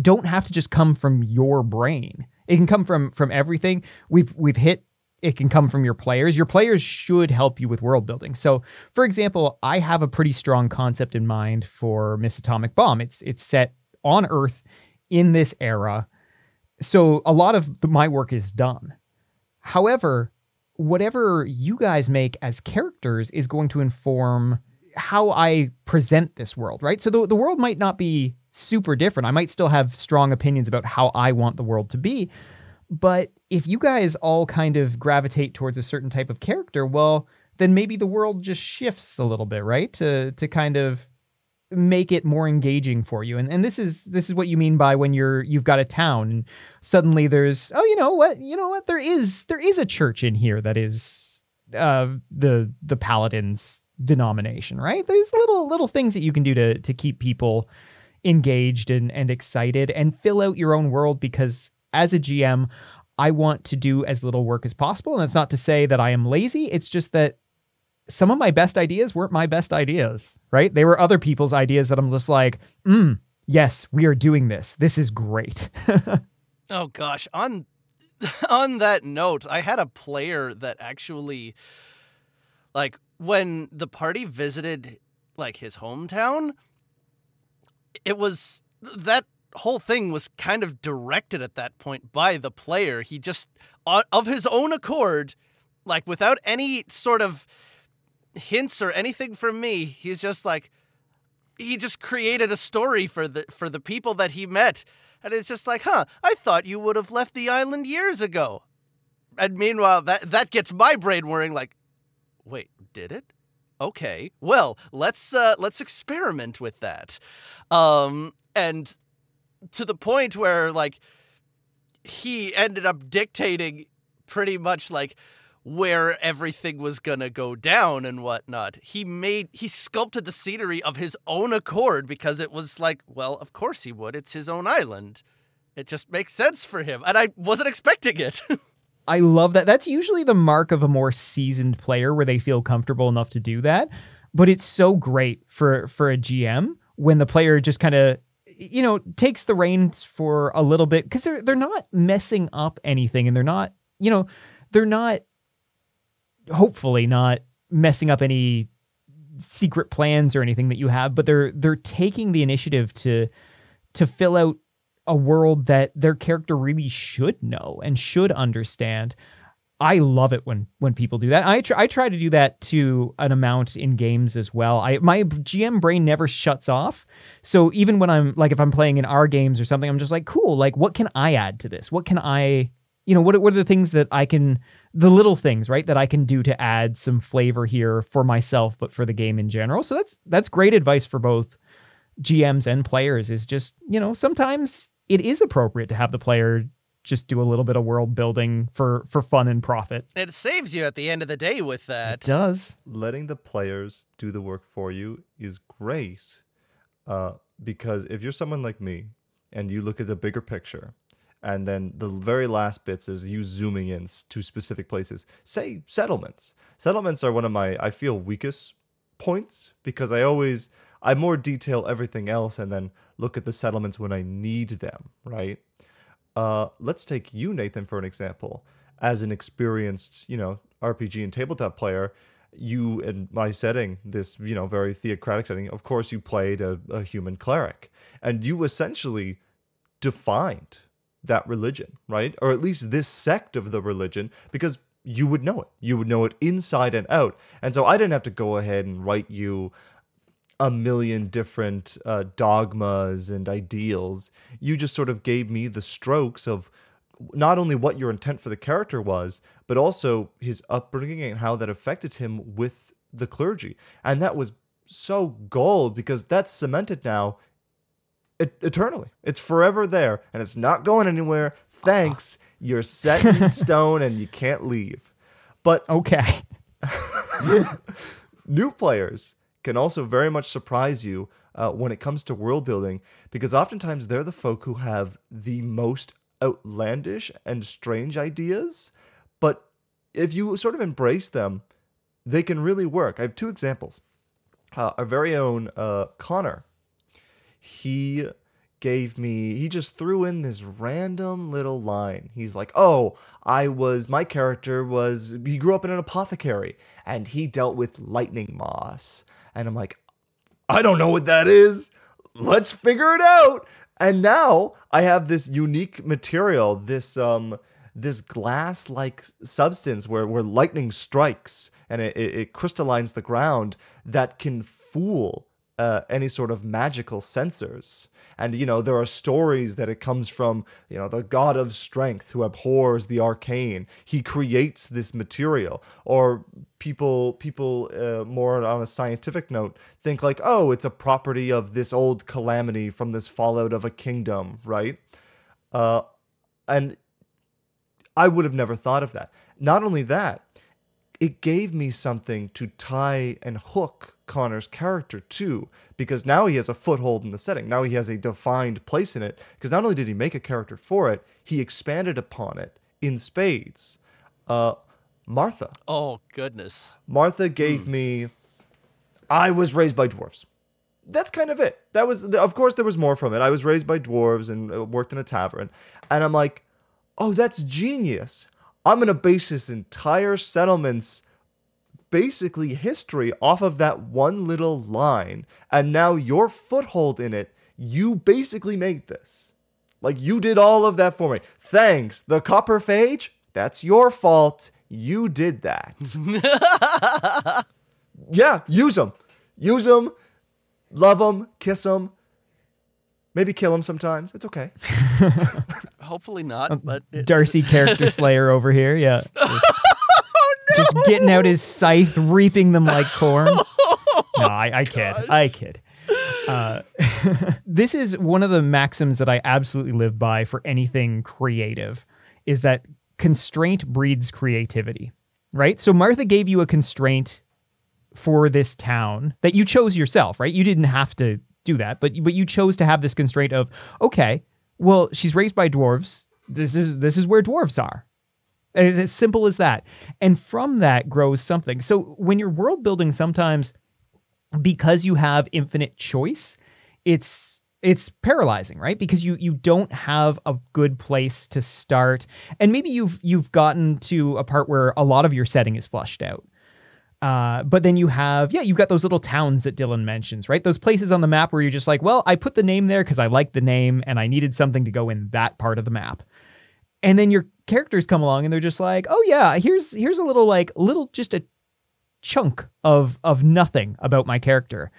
don't have to just come from your brain. It can come from from everything. We've we've hit it can come from your players. Your players should help you with world building. So, for example, I have a pretty strong concept in mind for Miss Atomic Bomb. It's it's set on Earth in this era so a lot of my work is done. However, whatever you guys make as characters is going to inform how I present this world, right? So the, the world might not be super different. I might still have strong opinions about how I want the world to be. But if you guys all kind of gravitate towards a certain type of character, well, then maybe the world just shifts a little bit, right? To to kind of make it more engaging for you. And and this is this is what you mean by when you're you've got a town and suddenly there's oh you know what you know what there is there is a church in here that is uh the the paladins denomination, right? There's little little things that you can do to to keep people engaged and and excited and fill out your own world because as a GM I want to do as little work as possible and that's not to say that I am lazy, it's just that some of my best ideas weren't my best ideas, right? They were other people's ideas that I'm just like, mm, yes, we are doing this. This is great. [LAUGHS] oh gosh, on [LAUGHS] on that note, I had a player that actually like when the party visited like his hometown, it was that whole thing was kind of directed at that point by the player. He just of his own accord, like without any sort of hints or anything from me. He's just like he just created a story for the for the people that he met. And it's just like, huh, I thought you would have left the island years ago. And meanwhile, that that gets my brain worrying like, wait, did it? Okay. Well, let's uh let's experiment with that. Um and to the point where like he ended up dictating pretty much like where everything was gonna go down and whatnot. He made he sculpted the scenery of his own accord because it was like, well, of course he would. It's his own island. It just makes sense for him, and I wasn't expecting it. [LAUGHS] I love that. That's usually the mark of a more seasoned player where they feel comfortable enough to do that. But it's so great for for a GM when the player just kind of you know takes the reins for a little bit because they're they're not messing up anything and they're not you know they're not hopefully not messing up any secret plans or anything that you have, but they're they're taking the initiative to to fill out a world that their character really should know and should understand. I love it when when people do that. I try, I try to do that to an amount in games as well. I my GM brain never shuts off. So even when I'm like if I'm playing in our games or something, I'm just like, cool. Like what can I add to this? What can I you know, what, what are the things that I can, the little things, right, that I can do to add some flavor here for myself, but for the game in general. So that's, that's great advice for both GMs and players is just, you know, sometimes it is appropriate to have the player just do a little bit of world building for for fun and profit. It saves you at the end of the day with that. It does. Letting the players do the work for you is great. Uh, because if you're someone like me and you look at the bigger picture and then the very last bits is you zooming in to specific places. Say settlements. Settlements are one of my i feel weakest points because i always i more detail everything else and then look at the settlements when i need them right? Uh, let's take you nathan for an example. As an experienced you know rpg and tabletop player you in my setting this you know very theocratic setting of course you played a, a human cleric. And you essentially defined that religion, right? Or at least this sect of the religion, because you would know it. You would know it inside and out. And so I didn't have to go ahead and write you a million different uh, dogmas and ideals. You just sort of gave me the strokes of not only what your intent for the character was, but also his upbringing and how that affected him with the clergy. And that was so gold because that's cemented now eternally. It's forever there and it's not going anywhere. Thanks. [LAUGHS] You're set in stone and you can't leave. But okay. [LAUGHS] new players can also very much surprise you uh, when it comes to world building because oftentimes they're the folk who have the most outlandish and strange ideas. But if you sort of embrace them, they can really work. I have two examples. Uh, our very own uh, Connor he gave me he just threw in this random little line. He's like, "Oh, I was my character was he grew up in an apothecary and he dealt with lightning moss." And I'm like, "I don't know what that is. Let's figure it out." And now I have this unique material, this um this glass like substance where, where lightning strikes and it, it, it crystallines the ground that can fool uh, any sort of magical sensors. And, you know, there are stories that it comes from, you know, the god of strength who abhors the arcane. He creates this material. Or people, people uh, more on a scientific note, think like, oh, it's a property of this old calamity from this fallout of a kingdom, right? Uh, and I would have never thought of that. Not only that, it gave me something to tie and hook Connor's character to because now he has a foothold in the setting. Now he has a defined place in it. Because not only did he make a character for it, he expanded upon it in spades. Uh, Martha. Oh goodness. Martha gave mm. me. I was raised by dwarves. That's kind of it. That was, of course, there was more from it. I was raised by dwarves and uh, worked in a tavern, and I'm like, oh, that's genius. I'm gonna base this entire settlement's basically history off of that one little line. And now your foothold in it, you basically made this. Like you did all of that for me. Thanks. The copper phage, that's your fault. You did that. [LAUGHS] yeah, use them. Use them. Love them. Kiss them. Maybe kill him sometimes. It's okay. [LAUGHS] Hopefully not. But it, Darcy [LAUGHS] character slayer over here. Yeah. [LAUGHS] just getting out his scythe, reaping them like corn. no, I, I kid. I kid. Uh, this is one of the maxims that I absolutely live by for anything creative is that constraint breeds creativity, right? So Martha gave you a constraint for this town that you chose yourself, right? You didn't have to do that, but but you chose to have this constraint of okay, well, she's raised by dwarves. This is this is where dwarves are. It's as simple as that. And from that grows something. So when you're world building, sometimes because you have infinite choice, it's it's paralyzing, right? Because you you don't have a good place to start. And maybe you've you've gotten to a part where a lot of your setting is flushed out. Uh, but then you have, yeah, you've got those little towns that Dylan mentions, right? Those places on the map where you're just like, well, I put the name there because I like the name and I needed something to go in that part of the map. And then your characters come along and they're just like, "Oh yeah, here's here's a little like little just a chunk of of nothing about my character."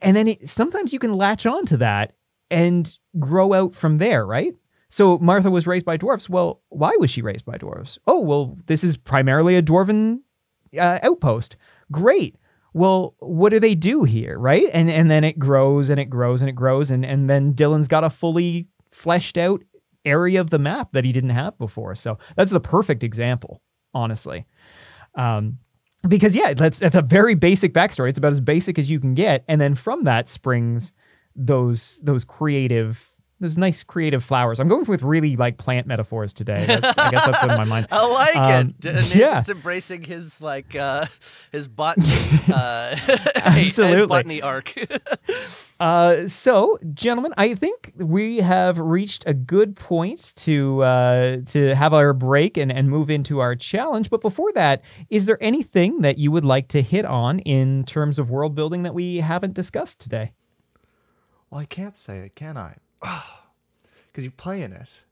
And then it, sometimes you can latch on to that and grow out from there, right? So Martha was raised by dwarves. Well, why was she raised by dwarves? Oh, well, this is primarily a dwarven uh, outpost. Great. Well, what do they do here, right? And and then it grows and it grows and it grows and and then Dylan's got a fully fleshed out area of the map that he didn't have before. So that's the perfect example, honestly. Um, because yeah, that's that's a very basic backstory. It's about as basic as you can get, and then from that springs those those creative those nice creative flowers. I'm going with really like plant metaphors today. [LAUGHS] That's, I guess that's in my mind. I like Um, it. D- Nathan's yeah. embracing his like uh his botany uh [LAUGHS] [LAUGHS] his Absolutely. botany arc. Uh, so, gentlemen, I think we have reached a good point to uh, to have our break and, and move into our challenge. But before that, is there anything that you would like to hit on in terms of world building that we haven't discussed today? Well, I can't say it, can I? [SIGHS] Because you play in it.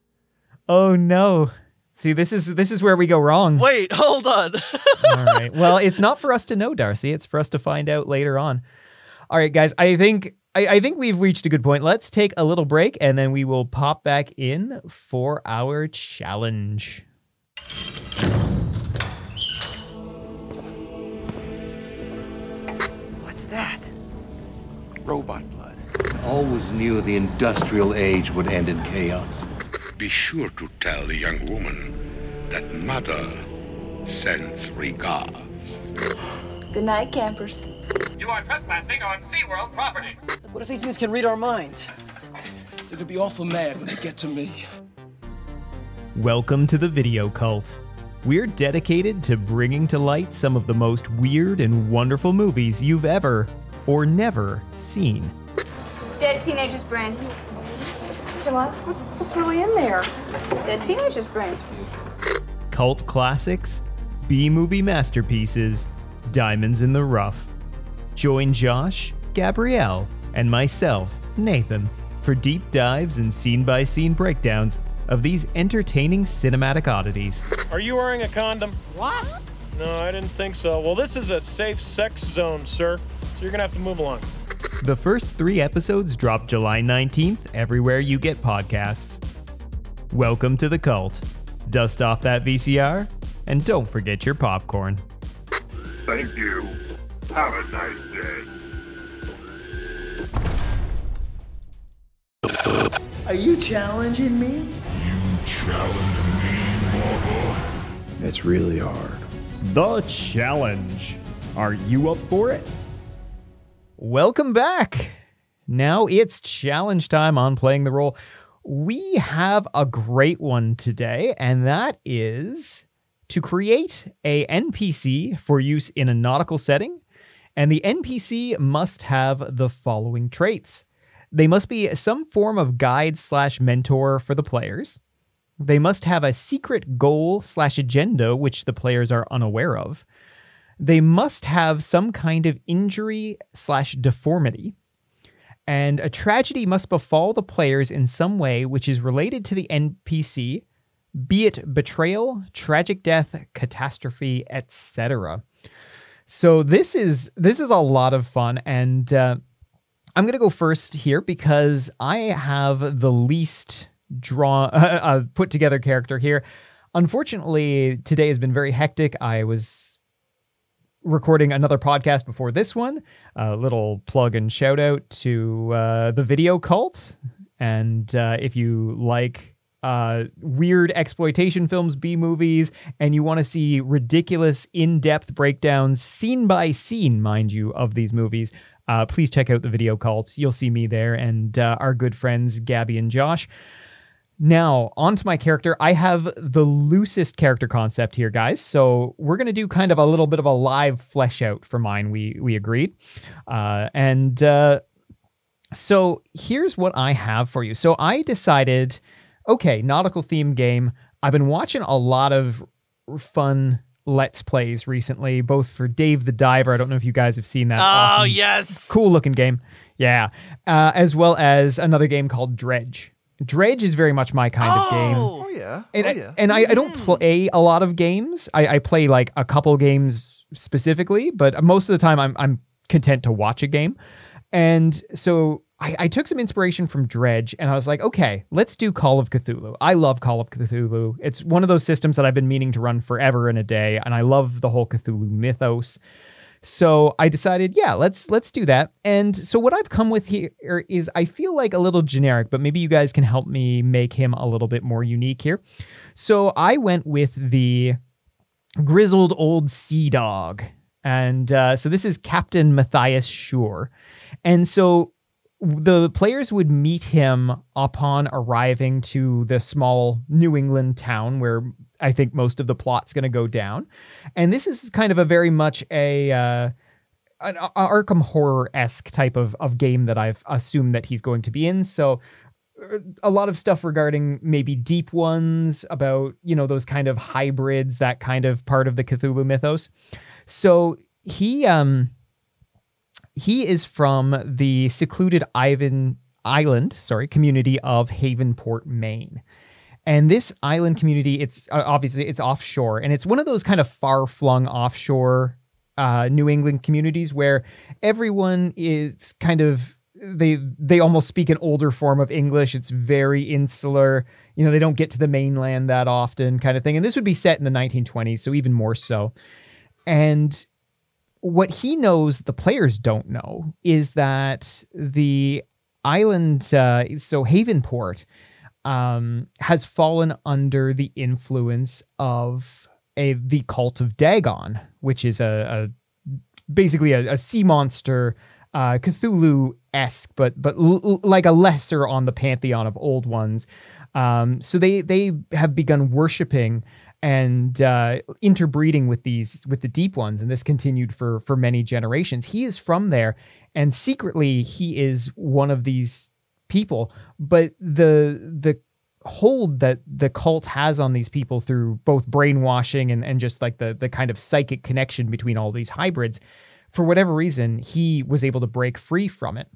Oh no! See, this is this is where we go wrong. Wait, hold on. [LAUGHS] All right. Well, it's not for us to know, Darcy. It's for us to find out later on. All right, guys. I think I, I think we've reached a good point. Let's take a little break, and then we will pop back in for our challenge. What's that? Robot blood. Always knew the industrial age would end in chaos. Be sure to tell the young woman that mother sends regards. Good night, campers. You are trespassing on SeaWorld property. What if these things can read our minds? They're gonna be awful mad when they get to me. Welcome to the Video Cult. We're dedicated to bringing to light some of the most weird and wonderful movies you've ever or never seen. Dead teenagers' brains. What? What's, what's really in there? Dead teenagers' brains. Cult classics, B movie masterpieces, diamonds in the rough. Join Josh, Gabrielle, and myself, Nathan, for deep dives and scene by scene breakdowns of these entertaining cinematic oddities. Are you wearing a condom? What? No, I didn't think so. Well, this is a safe sex zone, sir. So you're gonna have to move along. The first three episodes drop July 19th everywhere you get podcasts. Welcome to the cult. Dust off that VCR, and don't forget your popcorn. Thank you. Have a nice day. Are you challenging me? You challenge me, Marvel. It's really hard. The challenge. Are you up for it? Welcome back. Now it's challenge time on Playing the Roll. We have a great one today, and that is to create a NPC for use in a nautical setting. And the NPC must have the following traits. They must be some form of guide slash mentor for the players. They must have a secret goal slash agenda which the players are unaware of. They must have some kind of injury slash deformity. And a tragedy must befall the players in some way which is related to the NPC, be it betrayal, tragic death, catastrophe, etc. So this is this is a lot of fun, and uh, I'm gonna go first here because I have the least draw [LAUGHS] uh, put together character here. Unfortunately, today has been very hectic. I was recording another podcast before this one. A little plug and shout out to uh, the Video Cult, and uh, if you like uh, weird exploitation films, B movies, and you want to see ridiculous, in depth breakdowns, scene by scene, mind you, of these movies, uh, please check out the Video Cult. You'll see me there and uh, our good friends, Gabby and Josh. Now, on to my character. I have the loosest character concept here, guys. So we're gonna do kind of a little bit of a live flesh out for mine. We we agreed, uh, and uh, so here's what I have for you. So I decided, okay, nautical theme game. I've been watching a lot of fun let's plays recently, both for Dave the Diver. I don't know if you guys have seen that. Oh, awesome, yes. cool looking game. Yeah, uh, as well as another game called Dredge. Dredge is very much my kind of game. Oh! oh yeah. And, oh I, yeah. and I, I don't hmm. play a lot of games. I, I play like a couple games specifically, but most of the time I'm I'm content to watch a game. And so I, I took some inspiration from Dredge and I was like, okay, let's do Call of Cthulhu. I love Call of Cthulhu. It's one of those systems that I've been meaning to run forever in a day, and I love the whole Cthulhu mythos. So I decided, yeah, let's let's do that. And so what I've come with here is I feel like a little generic, but maybe you guys can help me make him a little bit more unique here. So I went with the grizzled old sea dog. And uh, so this is Captain Matthias Shore. And so the players would meet him upon arriving to the small New England town where I think most of the plot's going to go down. And this is kind of a very much a uh, an Arkham horror esque type of of game that I've assumed that he's going to be in. So uh, a lot of stuff regarding maybe deep ones about you know those kind of hybrids, that kind of part of the Cthulhu mythos. So he um he is from the secluded Ivan Island, sorry, community of Havenport, Maine. And this island community, it's uh, obviously it's offshore, and it's one of those kind of far-flung offshore uh, New England communities where everyone is kind of they they almost speak an older form of English. It's very insular. You know, they don't get to the mainland that often, kind of thing. And this would be set in the 1920s, so even more so. And what he knows the players don't know is that the island, uh, so Havenport, um, has fallen under the influence of a the cult of Dagon, which is a, a basically a, a, sea monster, uh, Cthulhu esque, but but l- like a lesser on the pantheon of old ones. Um, so they they have begun worshiping and uh, interbreeding with these with the deep ones, and this continued for for many generations. He is from there, and secretly he is one of these people. But the the hold that the cult has on these people through both brainwashing and, and just like the the kind of psychic connection between all these hybrids, for whatever reason, he was able to break free from it.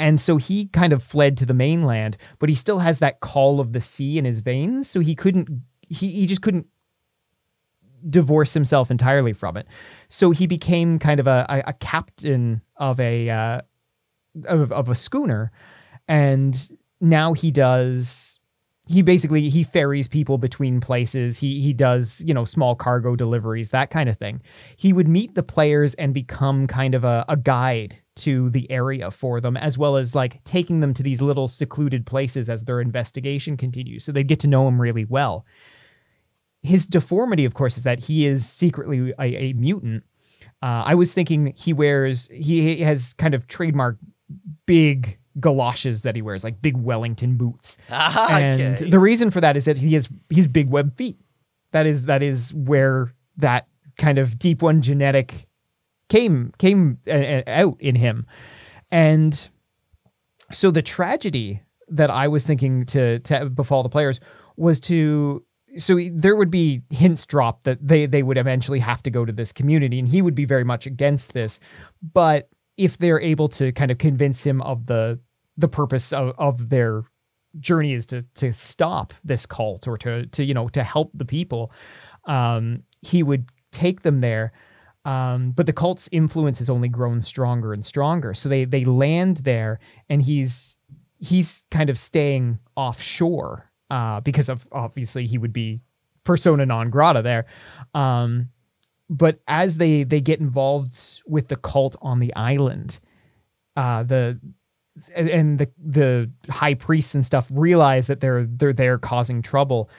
And so he kind of fled to the mainland, but he still has that call of the sea in his veins. So he couldn't he he just couldn't divorce himself entirely from it. So he became kind of a, a, a captain of a uh, of, of a schooner, and now he does. He basically he ferries people between places. He he does you know small cargo deliveries that kind of thing. He would meet the players and become kind of a, a guide to the area for them, as well as like taking them to these little secluded places as their investigation continues. So they get to know him really well his deformity, of course, is that he is secretly a, a mutant. Uh, I was thinking he wears he, he has kind of trademark big galoshes that he wears, like big Wellington boots. [LAUGHS] Ah, and okay. the reason for that is that he has he's big web feet. That is that is where that kind of deep one genetic came came uh, out in him, and so the tragedy that I was thinking to to befall the players was to so there would be hints dropped that they they would eventually have to go to this community and he would be very much against this but if they're able to kind of convince him of the the purpose of, of their journey is to to stop this cult or to to you know to help the people um he would take them there um but the cult's influence has only grown stronger and stronger so they they land there and he's he's kind of staying offshore uh, because of obviously he would be persona non grata there. Um, but as they they get involved with the cult on the island, uh, the and the the high priests and stuff realize that they're they're there causing trouble.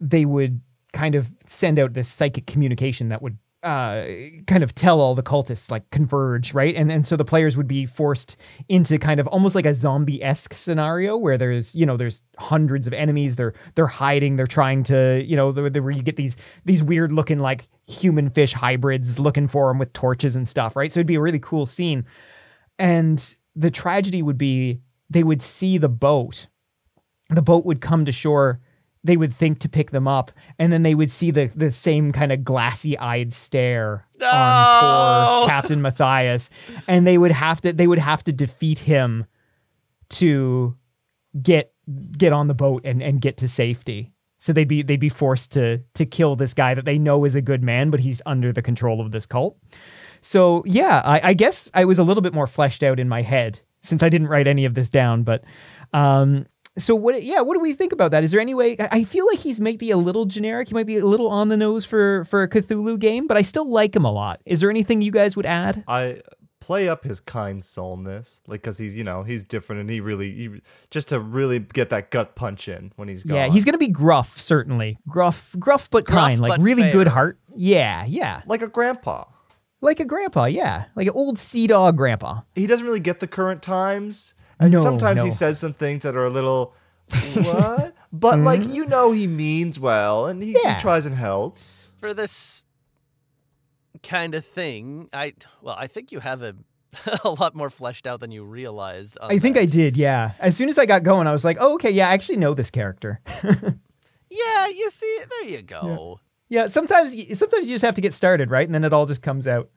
They would kind of send out this psychic communication that would uh, kind of tell all the cultists like converge, right? And and so the players would be forced into kind of almost like a zombie esque scenario where there's you know there's hundreds of enemies. They're they're hiding. They're trying to you know the, the, where you get these these weird looking like human fish hybrids looking for them with torches and stuff, right? So it'd be a really cool scene. And the tragedy would be they would see the boat. The boat would come to shore they would think to pick them up, and then they would see the the same kind of glassy eyed stare no! on poor [LAUGHS] Captain Matthias, and they would have to they would have to defeat him to get get on the boat and and get to safety. So they'd be they'd be forced to to kill this guy that they know is a good man, but he's under the control of this cult. So yeah, I, I guess I was a little bit more fleshed out in my head since I didn't write any of this down. But um, so what? Yeah, what do we think about that? Is there any way? I I feel like he's maybe a little generic. He might be a little on the nose for for a Cthulhu game, but I still like him a lot. Is there anything you guys would add? I play up his kind soulness, like because he's you know he's different and he really he, just to really get that gut punch in when he's gone. Yeah, he's gonna be gruff, certainly gruff, gruff but Gruff kind, like really fair. good heart. Yeah, yeah, like a grandpa. Like a grandpa. Yeah, like an old sea dog grandpa. He doesn't really get the current times, and No, sometimes no. he says some things that are a little [LAUGHS] what, but like you know he means well and he, Mm-hmm. Yeah. he tries and helps. For this kind of thing, I well, I think you have a [LAUGHS] a lot more fleshed out than you realized. on I think that. I did. Yeah. As soon as I got going, I was like, oh, okay, yeah, I actually know this character. [LAUGHS] Yeah, you see, there you go. Yeah, sometimes sometimes you just have to get started, right? And then it all just comes out.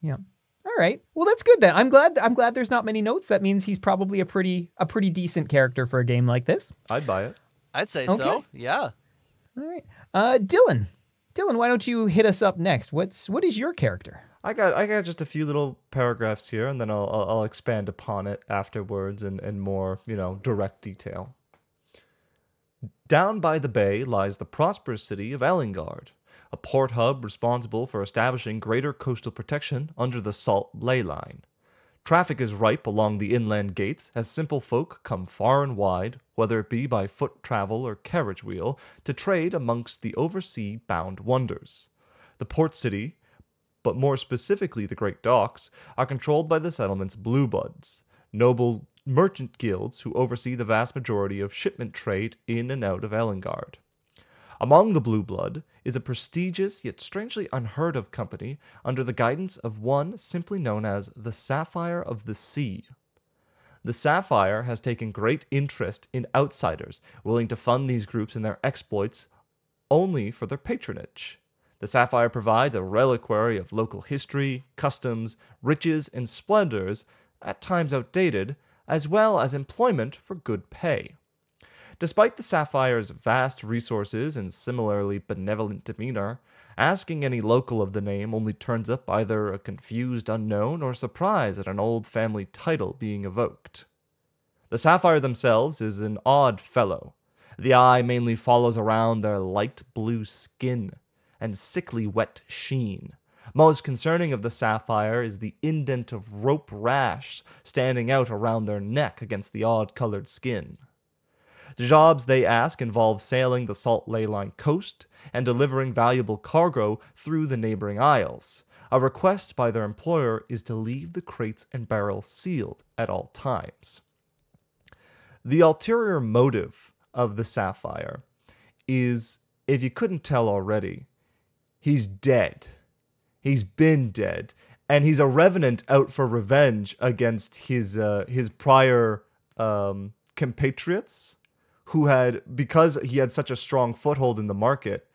Yeah. All right. Well, that's good then. I'm glad I'm glad there's not many notes. That means he's probably a pretty a pretty decent character for a game like this. I'd buy it. I'd say Okay. so. Yeah. All right. Uh Dylan. Dylan, why don't you hit us up next? What's what is your character? I got I got just a few little paragraphs here, and then I'll I'll, I'll expand upon it afterwards in, in more you know direct detail. Down by the bay lies the prosperous city of Ellingard, a port hub responsible for establishing greater coastal protection under the Salt Ley Line. Traffic is ripe along the inland gates as simple folk come far and wide, whether it be by foot travel or carriage wheel, to trade amongst the oversea bound wonders. The port city, but more specifically the Great Docks, are controlled by the settlement's bluebuds, noble merchant guilds who oversee the vast majority of shipment trade in and out of Ellingard. Among the blue blood is a prestigious yet strangely unheard of company under the guidance of one simply known as the Sapphire of the Sea. The Sapphire has taken great interest in outsiders, willing to fund these groups in their exploits only for their patronage. The Sapphire provides a reliquary of local history, customs, riches, and splendors, at times outdated, as well as employment for good pay. Despite the Sapphire's vast resources and similarly benevolent demeanor, asking any local of the name only turns up either a confused unknown or surprise at an old family title being evoked. The Sapphire themselves is an odd fellow. The eye mainly follows around their light blue skin and sickly wet sheen. Most concerning of the sapphire is the indent of rope rash standing out around their neck against the odd colored skin. The jobs they ask involve sailing the Salt Ley Line coast and delivering valuable cargo through the neighboring isles. A request by their employer is to leave the crates and barrels sealed at all times. The ulterior motive of the Sapphire is, if you couldn't tell already, he's dead. He's been dead, and he's a revenant out for revenge against his uh, his prior um, compatriots, who had because he had such a strong foothold in the market,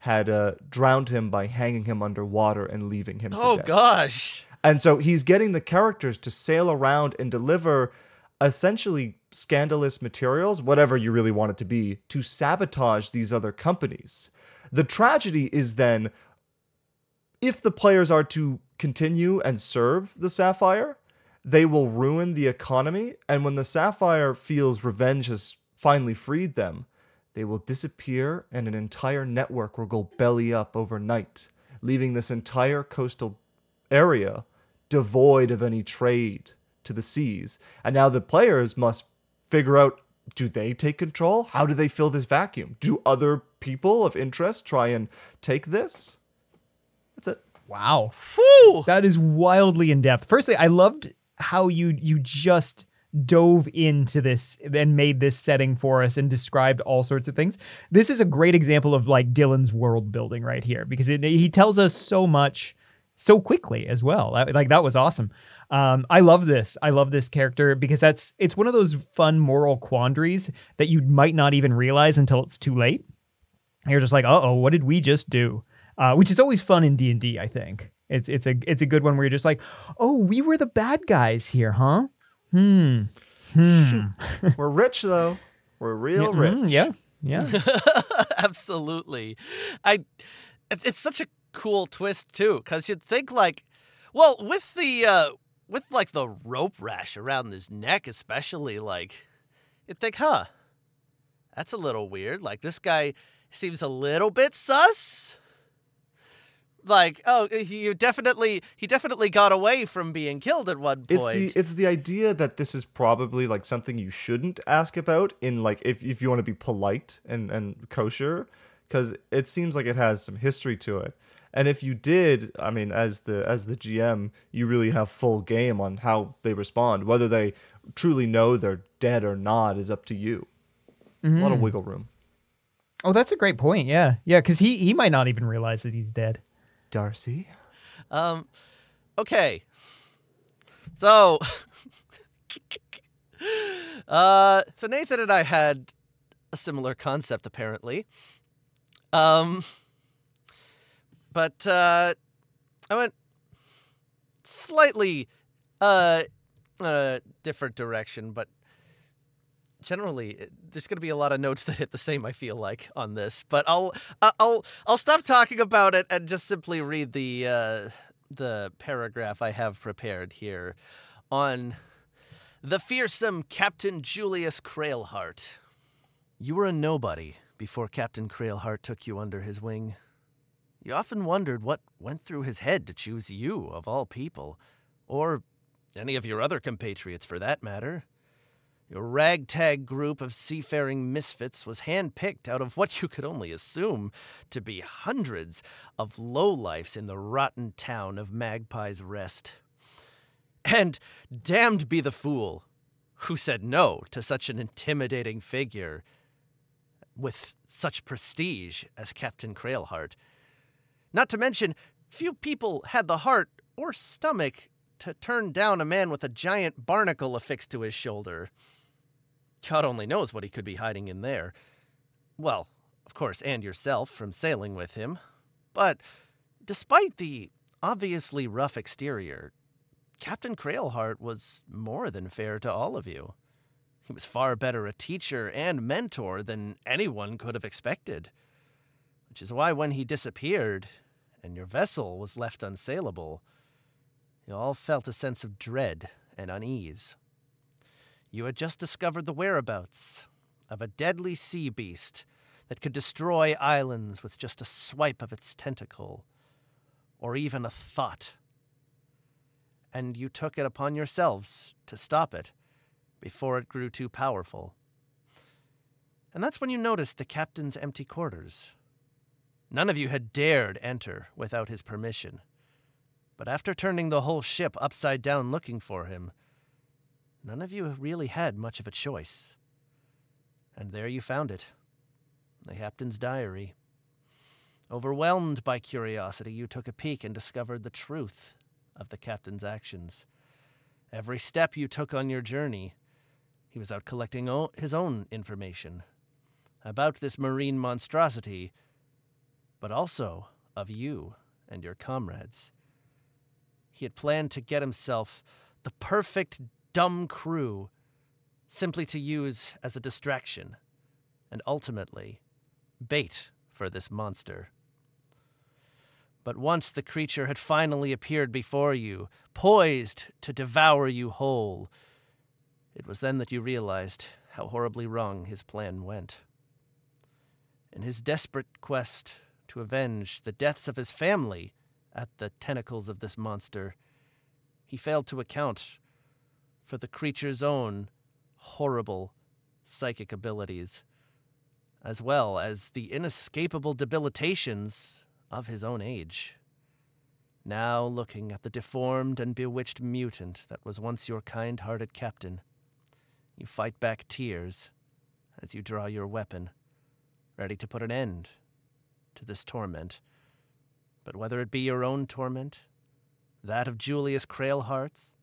had uh, drowned him by hanging him underwater and leaving him. Oh gosh. And so he's getting the characters to sail around and deliver essentially scandalous materials, whatever you really want it to be, to sabotage these other companies. The tragedy is then if the players are to continue and serve the Sapphire, they will ruin the economy. And when the Sapphire feels revenge has finally freed them, they will disappear and an entire network will go belly up overnight, leaving this entire coastal area devoid of any trade to the seas. And now the players must figure out do they take control? How do they fill this vacuum? Do other people of interest try and take this? That's it. Wow. Whew. That is wildly in depth. Firstly, I loved how you you just dove into this and made this setting for us and described all sorts of things. This is a great example of like Dylan's world building right here because it, he tells us so much so quickly as well. Like that was awesome. Um, I love this. I love this character because that's it's one of those fun moral quandaries that you might not even realize until it's too late. And you're just like, uh oh, what did we just do? Uh, which is always fun in D and D. I think it's it's a it's a good one where you're just like, oh, we were the bad guys here, huh? Hmm. Hmm. We're rich though. We're real Yeah, rich. mm, yeah. Yeah. [LAUGHS] [LAUGHS] Absolutely. I it's such a cool twist too cuz you'd think like well with the uh with like the rope rash around his neck, especially, like, you'd think, huh, that's a little weird. Like, this guy seems a little bit sus. Like, oh, he definitely he definitely got away from being killed at one point It's point. the it's the idea that this is probably like something you shouldn't ask about in like if, if you want to be polite and and kosher because it seems like it has some history to it. And if you did, I mean, as the as the GM, you really have full game on how they respond. Whether they truly know they're dead or not is up to you. A lot of Mhm. wiggle room. Oh, that's a great point. Yeah, yeah, because he he might not even realize that he's dead. Darcy. Um, okay. So, [LAUGHS] uh, so Nathan and I had a similar concept apparently. Um, but uh, I went slightly uh, uh, different direction, but generally there's going to be a lot of notes that hit the same I feel like on this but I'll I'll I'll stop talking about it and just simply read the uh, the paragraph I have prepared here on the fearsome Captain Julius Crailheart. You were a nobody before Captain Crailheart took you under his wing. You often wondered what went through his head to choose you of all people or any of your other compatriots for that matter your ragtag group of seafaring misfits was handpicked out of what you could only assume to be hundreds of lowlifes in the rotten town of Magpie's Rest. And damned be the fool who said no to such an intimidating figure with such prestige as Captain Crailheart. Not to mention, few people had the heart or stomach to turn down a man with a giant barnacle affixed to his shoulder. God only knows what he could be hiding in there. Well, of course, and yourself from sailing with him. But despite the obviously rough exterior, Captain Crailheart was more than fair to all of you. He was far better a teacher and mentor than anyone could have expected. Which is why when he disappeared and your vessel was left unsailable, you all felt a sense of dread and unease. You had just discovered the whereabouts of a deadly sea beast that could destroy islands with just a swipe of its tentacle, or even a thought. And you took it upon yourselves to stop it before it grew too powerful. And that's when you noticed the captain's empty quarters. None of you had dared enter without his permission. But after turning the whole ship upside down looking for him, none of you really had much of a choice. And there you found it the captain's diary. Overwhelmed by curiosity, you took a peek and discovered the truth of the captain's actions. Every step you took on your journey, he was out collecting o- his own information about this marine monstrosity, but also of you and your comrades. He had planned to get himself the perfect dumb crew simply to use as a distraction and ultimately bait for this monster. But once the creature had finally appeared before you, poised to devour you whole, it was then that you realized how horribly wrong his plan went. In his desperate quest to avenge the deaths of his family at the tentacles of this monster, he failed to account for the creature's own horrible psychic abilities, as well as the inescapable debilitations of his own age. Now looking at the deformed and bewitched mutant that was once your kind hearted captain, you fight back tears as you draw your weapon, ready to put an end to this torment. But whether it be your own torment, that of Julius Crailheart's,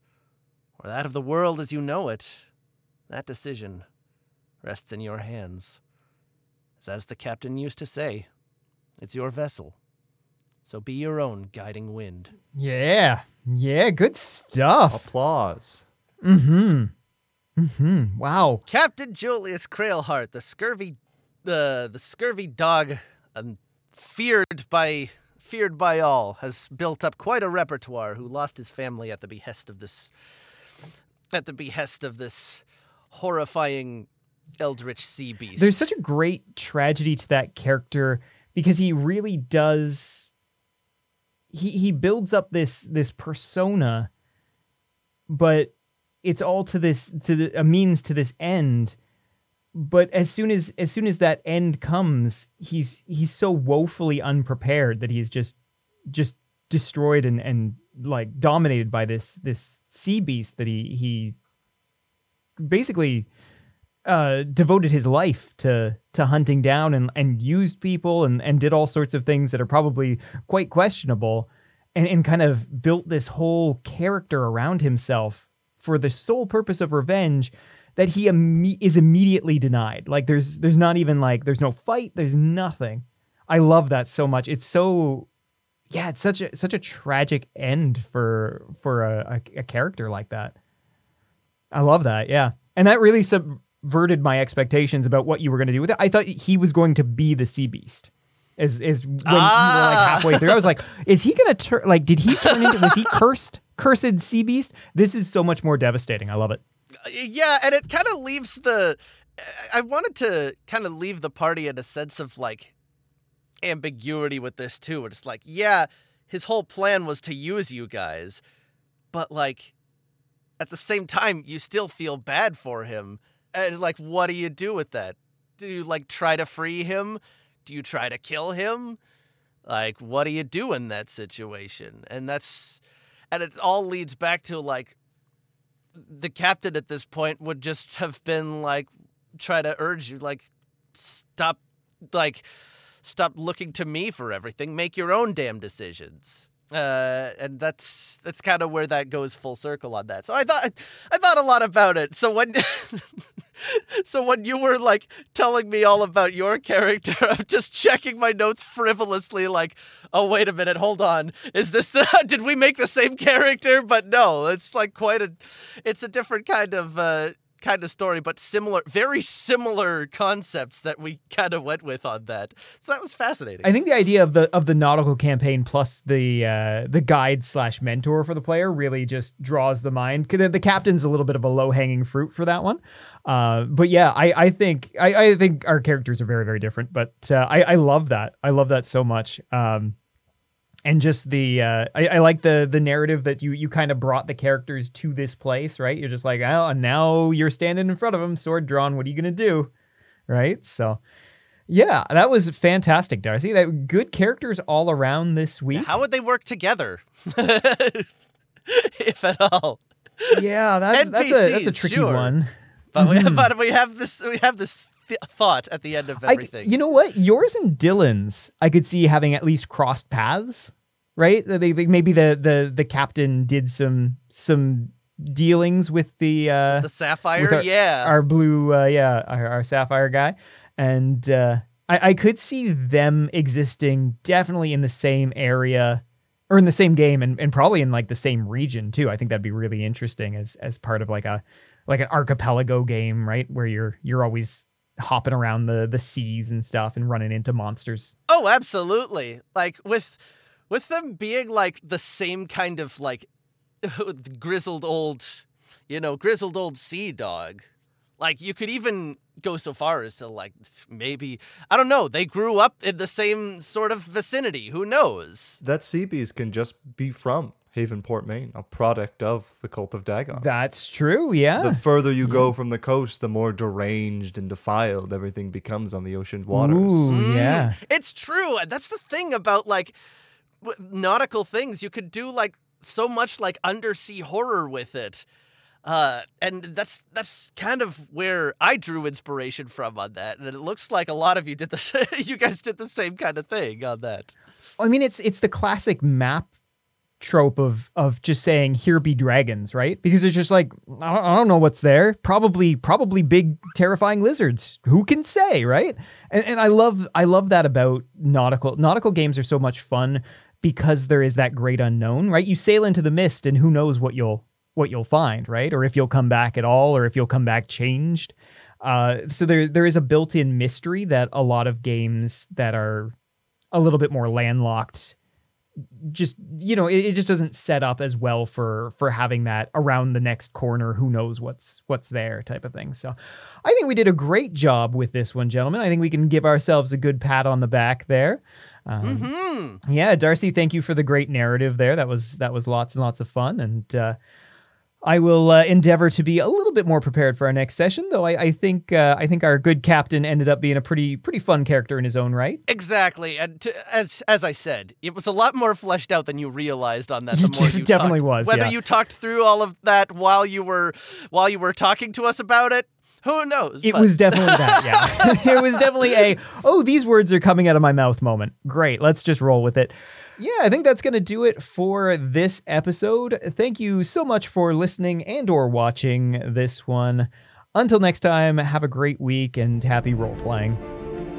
or that of the world as you know it, that decision rests in your hands. As, as the captain used to say, it's your vessel. So be your own guiding wind. Yeah, yeah, good stuff. Applause. Mm-hmm. Mm-hmm. Wow. Captain Julius Crailheart, the scurvy, the the scurvy dog, um, feared by feared by all, has built up quite a repertoire, who lost his family at the behest of this at the behest of this horrifying eldritch sea beast. There's such a great tragedy to that character because he really does he he builds up this this persona but it's all to this to the, a means to this end but as soon as as soon as that end comes he's he's so woefully unprepared that he's just just destroyed and and like dominated by this this sea beast that he he basically uh, devoted his life to to hunting down and, and used people and, and did all sorts of things that are probably quite questionable and, and kind of built this whole character around himself for the sole purpose of revenge that he imme- is immediately denied. Like there's there's not even like there's no fight, there's nothing. I love that so much. It's so yeah, it's such a such a tragic end for for a, a, a character like that. I love that. Yeah. And that really subverted my expectations about what you were going to do with it. I thought he was going to be the sea beast. Is is when Ah! you were like halfway through, I was like, is he gonna turn? Like, did he turn into? Was he cursed? Cursed sea beast? This is so much more devastating. I love it. yeah, and it kind of leaves the. I wanted to kind of leave the party in a sense of like ambiguity with this too. It's like, yeah, his whole plan was to use you guys, but like at the same time, you still feel bad for him. And like, what do you do with that? Do you like try to free him? Do you try to kill him? Like, what do you do in that situation? And that's, and it all leads back to like, the captain at this point would just have been like, try to urge you, like, stop, like, stop looking to me for everything. Make your own damn decisions. Uh, and that's that's kind of where that goes full circle on that. So I thought I thought a lot about it. So when [LAUGHS] so when you were like telling me all about your character, [LAUGHS] I'm just checking my notes frivolously, like, oh wait a minute, hold on, is this the [LAUGHS] did we make the same character? But no, it's like quite a it's a different kind of uh, kind of story, but similar, very similar concepts that we [LAUGHS] kind of went with on that. So that was fascinating. I think the idea of the of the nautical campaign plus the uh, the guide slash mentor for the player really just draws the mind. The, the captain's a little bit of a low hanging fruit for that one. Uh, but yeah, I, I think I, I think our characters are very very different. But uh, I I love that I love that so much. Um, and just the uh, I, I like the the narrative that you you kind of brought the characters to this place, right? You're just like, oh, and now you're standing in front of them, sword drawn. What are you gonna do, right? So, yeah, that was fantastic, Darcy. That good characters all around this week. How would they work together, [LAUGHS] if at all? Yeah, that's that's a that's a tricky sure. one. But we, Mhm. but we have this we have this th- thought at the end of I, everything. you know what? Yours and Dylan's, I could see having at least crossed paths, right? They, they- maybe the the the captain did some some dealings with the uh the sapphire, our, yeah. our blue, uh, yeah, our, our sapphire guy, and uh, I, I could see them existing definitely in the same area or in the same game, and, and probably in like the same region too. I think that'd be really interesting as as part of like a like an archipelago game, right, where you're you're always hopping around the the seas and stuff and running into monsters. Oh, absolutely. Like with with them being like the same kind of like [LAUGHS] grizzled old, you know, grizzled old sea dog. Like you could even go so far as to like maybe I don't know, they grew up in the same sort of vicinity. Who knows? That sea beast can just be from Havenport, Maine, a product of the cult of Dagon. That's true, yeah. The further you go from the coast, the more deranged and defiled everything becomes on the ocean waters. Ooh, yeah. It's true. That's the thing about like nautical things. You could do like so much like undersea horror with it. Uh, and that's that's kind of where I drew inspiration from on that, and it looks like a lot of you did the sa- [LAUGHS] you guys did the same kind of thing on that. I mean, it's it's the classic map trope of of just saying here be dragons, right? Because it's just like I don't, I don't know what's there. Probably probably big terrifying lizards. Who can say, right? And and I love I love that about nautical nautical games are so much fun because there is that great unknown, right? You sail into the mist and who knows what you'll what you'll find, right? Or if you'll come back at all or if you'll come back changed. Uh, so there there is a built-in mystery that a lot of games that are a little bit more landlocked just you know it, it just doesn't set up as well for for having that around the next corner who knows what's what's there type of thing. So i think we did a great job with this one gentlemen. I think we can give ourselves a good pat on the back there. Um, Mm-hmm. yeah darcy thank you for the great narrative there. That was that was lots and lots of fun. And uh I will uh, endeavor to be a little bit more prepared for our next session, though. I, I think uh, I think our good captain ended up being a pretty pretty fun character in his own right. Exactly, and to, as as I said, it was a lot more fleshed out than you realized on that. The [LAUGHS] more you definitely talked. was, Whether yeah. you talked through all of that while you were while you were talking to us about it, who knows? It But- was definitely that, yeah. [LAUGHS] it was definitely a, oh, these words are coming out of my mouth moment. Great, let's just roll with it. Yeah, I think that's going to do it for this episode. Thank you so much for listening and or watching this one. Until next time, have a great week and happy role playing.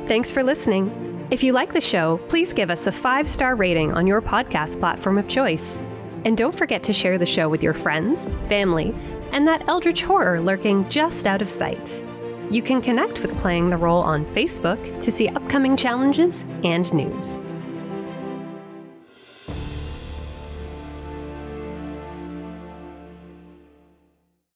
Thanks for listening. If you like the show, please give us a five star rating on your podcast platform of choice. And don't forget to share the show with your friends, family, and that eldritch horror lurking just out of sight. You can connect with Playing the Roll on Facebook to see upcoming challenges and news.